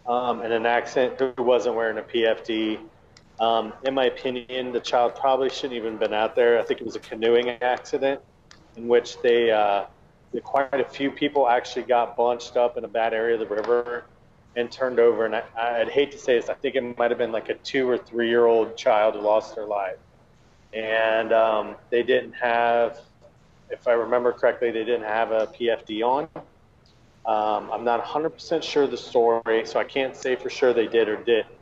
Um, in an accident who wasn't wearing a PFD. Um, in my opinion, the child probably shouldn't even been out there. I think it was a canoeing accident in which they, uh, quite a few people actually got bunched up in a bad area of the river and turned over. And I, I'd hate to say this, I think it might have been like a two or three year old child who lost their life. And um, they didn't have, if I remember correctly, they didn't have a PFD on. Um, I'm not 100% sure the story, so I can't say for sure they did or didn't.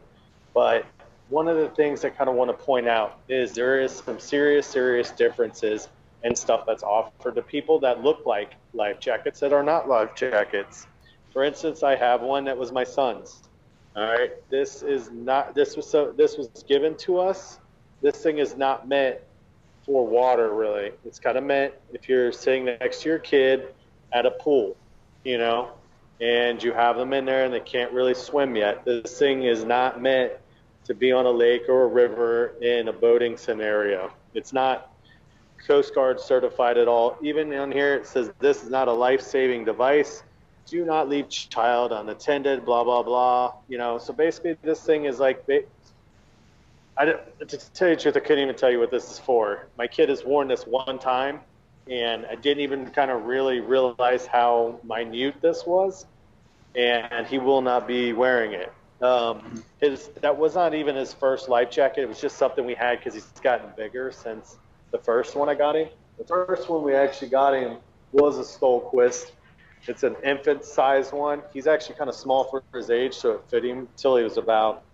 But one of the things I kind of want to point out is there is some serious, serious differences in stuff that's offered to people that look like life jackets that are not life jackets. For instance, I have one that was my son's. All right, this is not. This was so. This was given to us. This thing is not meant for water, really. It's kind of meant if you're sitting next to your kid at a pool, you know, and you have them in there and they can't really swim yet. This thing is not meant to be on a lake or a river in a boating scenario. It's not Coast Guard certified at all. Even on here, it says this is not a life saving device. Do not leave child unattended, blah, blah, blah. You know, so basically, this thing is like, I to tell you the truth, I couldn't even tell you what this is for. My kid has worn this one time, and I didn't even kind of really realize how minute this was, and he will not be wearing it. Um, his that was not even his first life jacket. It was just something we had because he's gotten bigger since the first one I got him. The first one we actually got him was a Stohlquist. It's an infant size one. He's actually kind of small for his age, so it fit him till he was about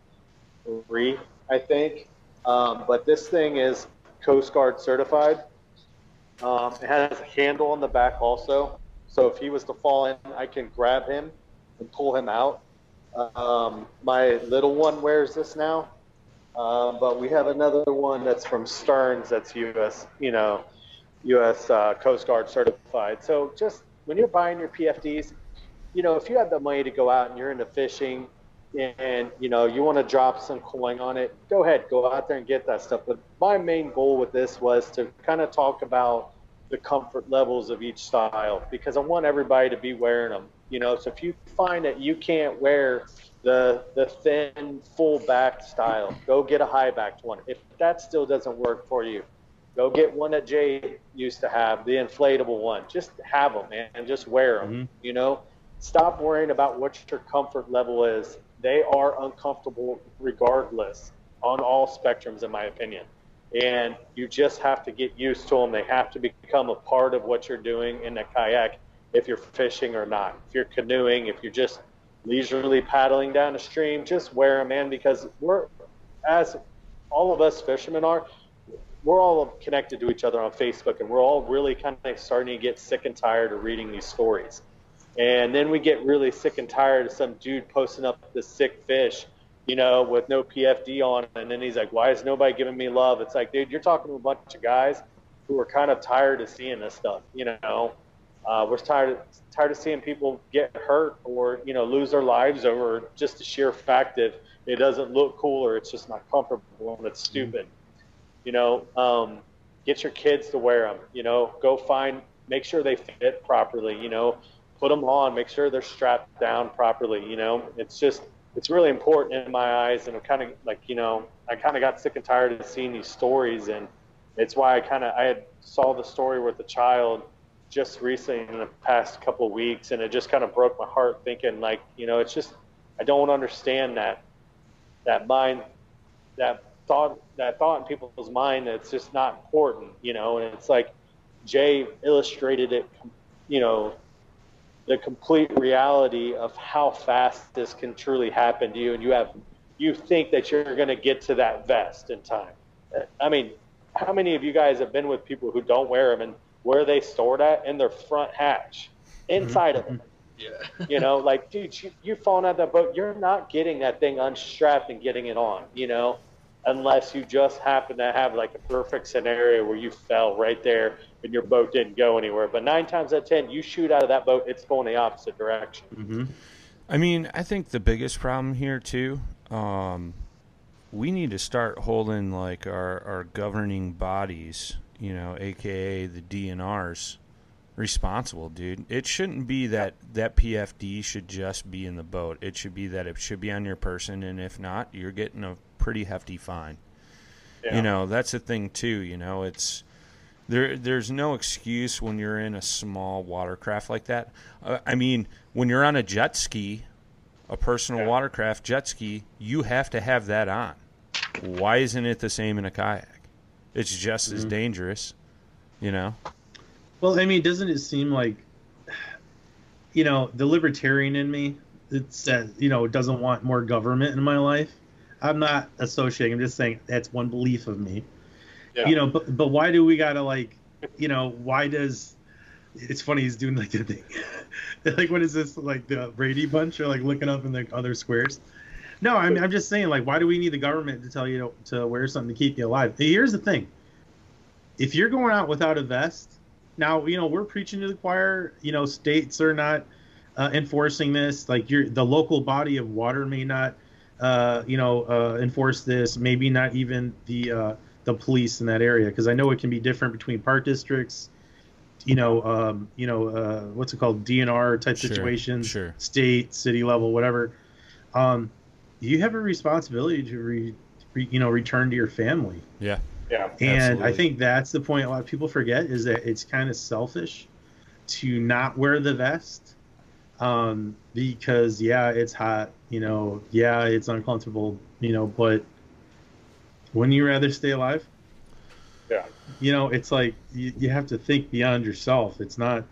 three, I think. Um, but this thing is Coast Guard certified. Um, it has a handle on the back also, so if he was to fall in, I can grab him and pull him out. Um, my little one wears this now, um, but we have another one that's from Stearns that's U.S. You know, U.S. Uh, Coast Guard certified. So just when you're buying your PFDs, you know, if you have the money to go out and you're into fishing, and you know you want to drop some coin on it, go ahead, go out there and get that stuff. But my main goal with this was to kind of talk about the comfort levels of each style because I want everybody to be wearing them. You know, so if you find that you can't wear the the thin full back style, go get a high backed one. If that still doesn't work for you, go get one that Jay used to have, the inflatable one. Just have them, man, and just wear them. Mhm. You know, stop worrying about what your comfort level is. They are uncomfortable regardless on all spectrums, in my opinion. and you just have to get used to them. They have to become a part of what you're doing in a kayak if you're fishing or not. If you're canoeing, if you're just leisurely paddling down a stream, just wear them, man, because we're, as all of us fishermen are, we're all connected to each other on Facebook, and we're all really kind of starting to get sick and tired of reading these stories. And then we get really sick and tired of some dude posting up the sick fish, you know, with no PFD on, and then he's like, "Why is nobody giving me love?" It's like, dude, you're talking to a bunch of guys who are kind of tired of seeing this stuff, you know. Uh, we're tired of, tired of seeing people get hurt or you know lose their lives over just the sheer fact that it doesn't look cool or it's just not comfortable and it's stupid. You know, um, get your kids to wear them. You know, go find, make sure they fit properly. You know, put them on, make sure they're strapped down properly. You know, it's just it's really important in my eyes, and I'm kind of like you know I kind of got sick and tired of seeing these stories, and it's why I kind of I had saw the story with the child just recently in the past couple of weeks, and it just kind of broke my heart thinking like you know it's just I don't understand that that mind that thought that thought in people's mind that it's just not important, you know, and it's like Jay illustrated it, you know, the complete reality of how fast this can truly happen to you, and you have you think that you're going to get to that vest in time. I mean, how many of you guys have been with people who don't wear them and where they stored at in their front hatch, inside mm-hmm. of them? Yeah. you know, like, dude, you, you're falling out of that boat. You're not getting that thing unstrapped and getting it on, you know, unless you just happen to have like a perfect scenario where you fell right there and your boat didn't go anywhere. But nine times out of 10, you shoot out of that boat, it's going the opposite direction. Mm-hmm. I mean, I think the biggest problem here, too, um, we need to start holding like our, our governing bodies, you know, aka the DNRs, responsible, dude. It shouldn't be that that PFD should just be in the boat. It should be that it should be on your person, and if not, you're getting a pretty hefty fine. Yeah. You know, that's the thing too. You know, it's there. There's no excuse when you're in a small watercraft like that. Uh, I mean, when you're on a jet ski, a personal yeah. watercraft jet ski, you have to have that on. Why isn't it the same in a kayak? It's just mm-hmm. as dangerous. You know. Well, I mean, doesn't it seem like, you know, the libertarian in me, it says, you know, it doesn't want more government in my life. I'm not associating. I'm just saying that's one belief of me. You know, but but why do we gotta like, you know, why does? It's funny he's doing like the thing, like what is this like the Brady Bunch or like looking up in the other squares? No, I'm I'm just saying like why do we need the government to tell you to, to wear something to keep you alive? Here's the thing. If you're going out without a vest, now you know we're preaching to the choir. You know, states are not uh, enforcing this. Like your the local body of water may not, uh, you know, uh, enforce this. Maybe not even the uh, the police in that area because I know it can be different between park districts. You know, um, you know, uh, what's it called, DNR type sure, situations, sure. state, city level, whatever. Um, you have a responsibility to re, re, you know return to your family. Yeah. Yeah. And absolutely. I think that's the point a lot of people forget is that it's kind of selfish to not wear the vest. Um, because yeah, it's hot, you know, yeah, it's uncomfortable, you know, but wouldn't you rather stay alive? Yeah. You know, it's like you, you have to think beyond yourself. It's not,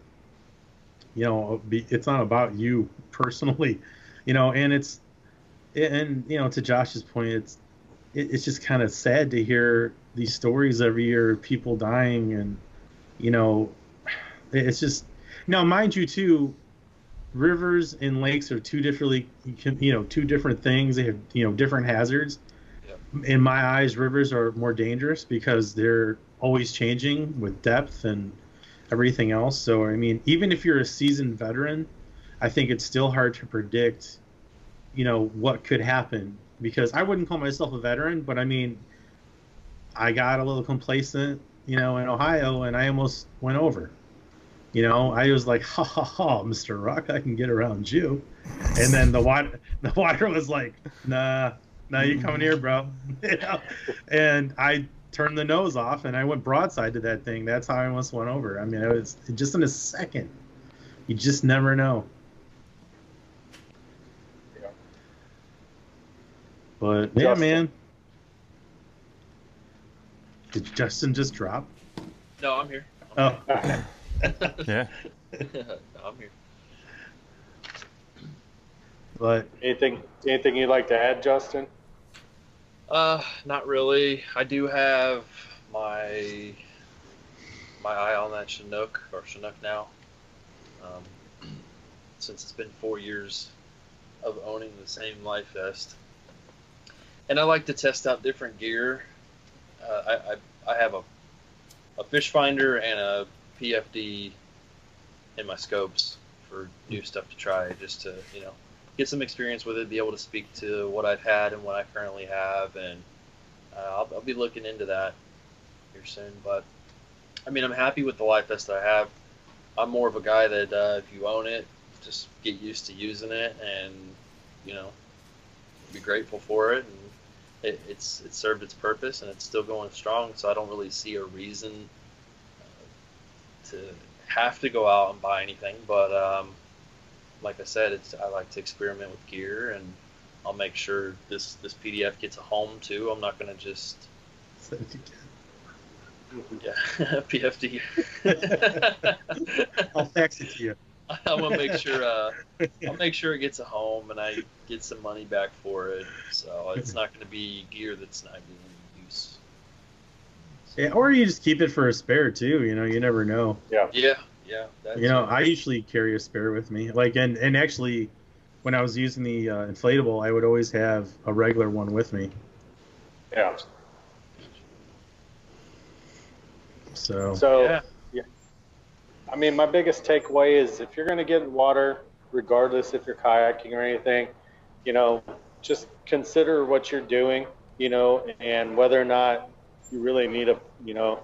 you know, it's not about you personally, you know, and it's, and you know, to Josh's point, it's, it's just kind of sad to hear these stories every year, people dying, and you know, it's just now, mind you, too. Rivers and lakes are two differently, you know, two different things. They have, you know, different hazards. In my eyes, rivers are more dangerous because they're always changing with depth and everything else. So, I mean, even if you're a seasoned veteran, I think it's still hard to predict, you know, what could happen because I wouldn't call myself a veteran, but I mean, I got a little complacent, you know, in Ohio, and I almost went over. You know, I was like, ha ha ha, Mr. Rock, I can get around you. And then the water, the water was like, nah, nah, you coming here, bro. you know? And I turned the nose off and I went broadside to that thing. That's how I almost went over. I mean, it was just in a second. You just never know. But yeah, man, Did Justin just drop? No, I'm here. Oh, I'm Yeah. here. I'm here. but Anything anything you'd like to add, Justin? Uh, not really. I do have my my eye on that Chinook or Chinook now. Um, since it's been four years of owning the same life vest, and I like to test out different gear. Uh, I, I I have a a fish finder and a PFD in my scopes for new stuff to try, just to you know get some experience with it, be able to speak to what I've had and what I currently have, and uh, I'll, I'll be looking into that here soon. But I mean, I'm happy with the life vest that I have. I'm more of a guy that uh, if you own it, just get used to using it, and you know, be grateful for it. And it, it's it served its purpose, and it's still going strong. So I don't really see a reason uh, to have to go out and buy anything. But um, like I said, it's I like to experiment with gear, and I'll make sure this this PDF gets a home too. I'm not gonna just send it again. yeah PFD. I'll fax it to you. I'm gonna make sure uh, I'll make sure it gets a home, and I get some money back for it. So it's not gonna be gear that's not being use. Yeah, or you just keep it for a spare too. You know, you never know. Yeah, yeah. That's, You know, I usually carry a spare with me. Like, and and actually, when I was using the uh, inflatable, I would always have a regular one with me. Yeah. So, So yeah. I mean, my biggest takeaway is if you're going to get in water, regardless if you're kayaking or anything, you know, just consider what you're doing, you know, and whether or not you really need a, you know,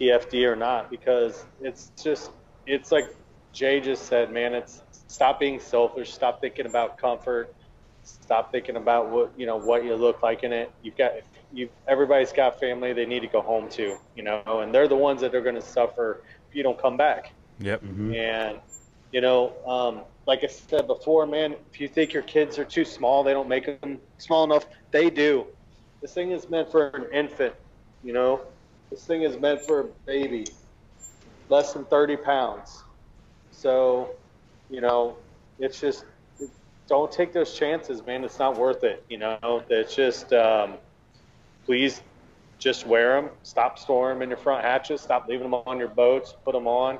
PFD or not, because it's just, it's like Jay just said, man, it's stop being selfish, stop thinking about comfort, stop thinking about what, you know, what you look like in it. You've got, you, everybody's got family they need to go home to, you know, and they're the ones that are going to suffer if you don't come back. Yep. mhm. And, you know, um, like I said before, man, if you think your kids are too small, they don't make them small enough. They do. This thing is meant for an infant, you know. This thing is meant for a baby, less than 30 pounds. So, you know, it's just don't take those chances, man. It's not worth it. You know, it's just um, please just wear them. Stop storing them in your front hatches. Stop leaving them on your boats. Put them on.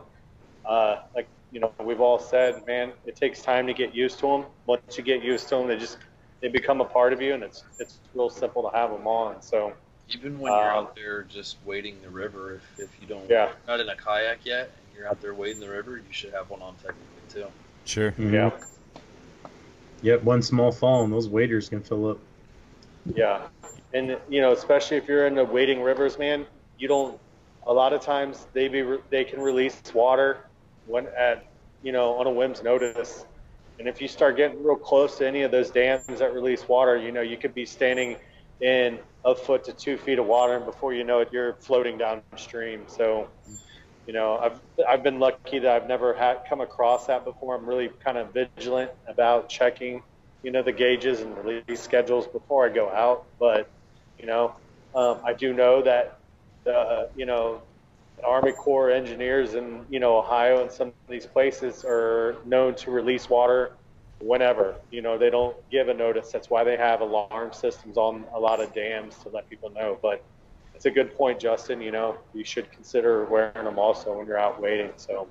Uh, like you know, we've all said, man, it takes time to get used to them. Once you get used to them, they just they become a part of you, and it's it's real simple to have them on. So Even when you're Um, out there just wading the river, if, if you don't, Yeah. not in a kayak yet, and you're out there wading the river, you should have one on technically too. Sure. Mhm. yeah, Yep, one small fall and those waders can fill up. yeah, and you know, especially if you're in the wading rivers, man, you don't. A lot of times they be re- they can release water when at you know on a whim's notice. And if you start getting real close to any of those dams that release water, you know, you could be standing in a foot to two feet of water, and before you know it, you're floating downstream. So, you know, I've I've been lucky that I've never had come across that before. I'm really kind of vigilant about checking, you know, the gauges and release schedules before I go out. But, you know, um, I do know that, the, you know, Army Corps engineers in you know Ohio and some of these places are known to release water whenever. You know they don't give a notice. That's why they have alarm systems on a lot of dams to let people know. But it's a good point, Justin. You know you should consider wearing them also when you're out waiting. So,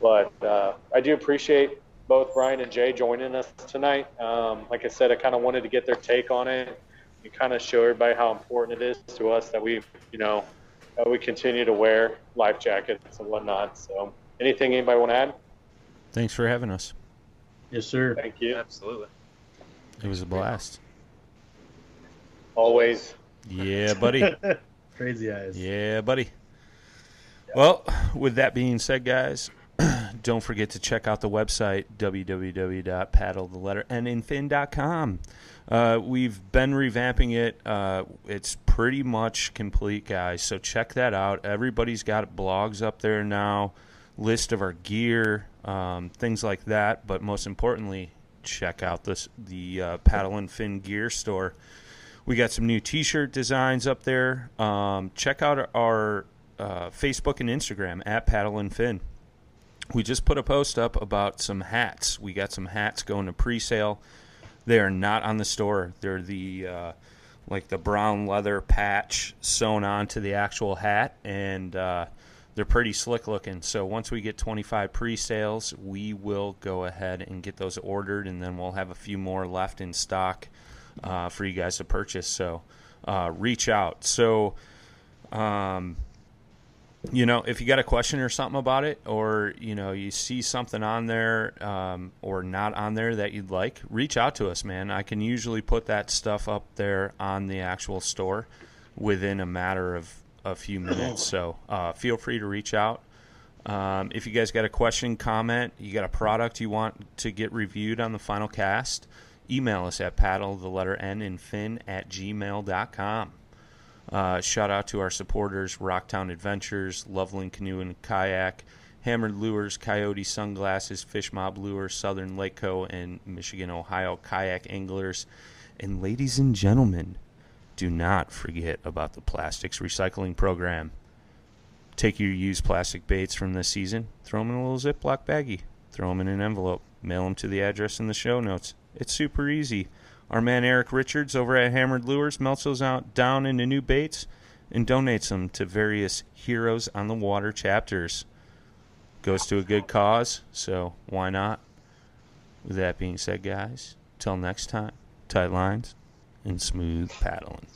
but uh, I do appreciate both Brian and Jay joining us tonight. Um, like I said, I kind of wanted to get their take on it and kind of show everybody how important it is to us that we, you know, uh, we continue to wear life jackets and whatnot. So, anything anybody want to add? Thanks for having us. Yes, sir. Thank you. Absolutely. It was a blast. Always. Yeah, buddy. Crazy eyes. Yeah, buddy. Well, with that being said, guys, don't forget to check out the website www.paddlethelletterninfin.com. Uh, we've been revamping it. Uh, it's pretty much complete, guys. So check that out. Everybody's got blogs up there now, list of our gear, um, things like that. But most importantly, check out this the uh, Paddle and Fin gear store We got some new T-shirt designs up there. Um, check out our uh, Facebook and Instagram at Paddle and Fin. We just put a post up about some hats. We got some hats going to pre-sale. They are not on the store. They're the uh, like the brown leather patch sewn onto the actual hat, and uh, they're pretty slick looking. So once we get 25 pre-sales, we will go ahead and get those ordered, and then we'll have a few more left in stock uh, for you guys to purchase. So uh, reach out. So. Um, you know, if you got a question or something about it, or you know, you see something on there um, or not on there that you'd like, reach out to us, man. I can usually put that stuff up there on the actual store within a matter of a few minutes. So uh, feel free to reach out. Um, if you guys got a question, comment, you got a product you want to get reviewed on the final cast, email us at paddle the letter N and fin at gmail.com. Uh, shout out to our supporters Rocktown Adventures, Loveland Canoe and Kayak, Hammered Lures, Coyote Sunglasses, Fish Mob Lures, Southern Lake Co., and Michigan, Ohio Kayak Anglers. And ladies and gentlemen, do not forget about the plastics recycling program. Take your used plastic baits from this season, throw them in a little Ziploc baggie, throw them in an envelope, mail them to the address in the show notes. It's super easy. Our man Eric Richards over at Hammered Lures melts those out down into new baits and donates them to various Heroes on the Water chapters. Goes to a good cause, so why not? With that being said, guys, till next time, tight lines and smooth paddling.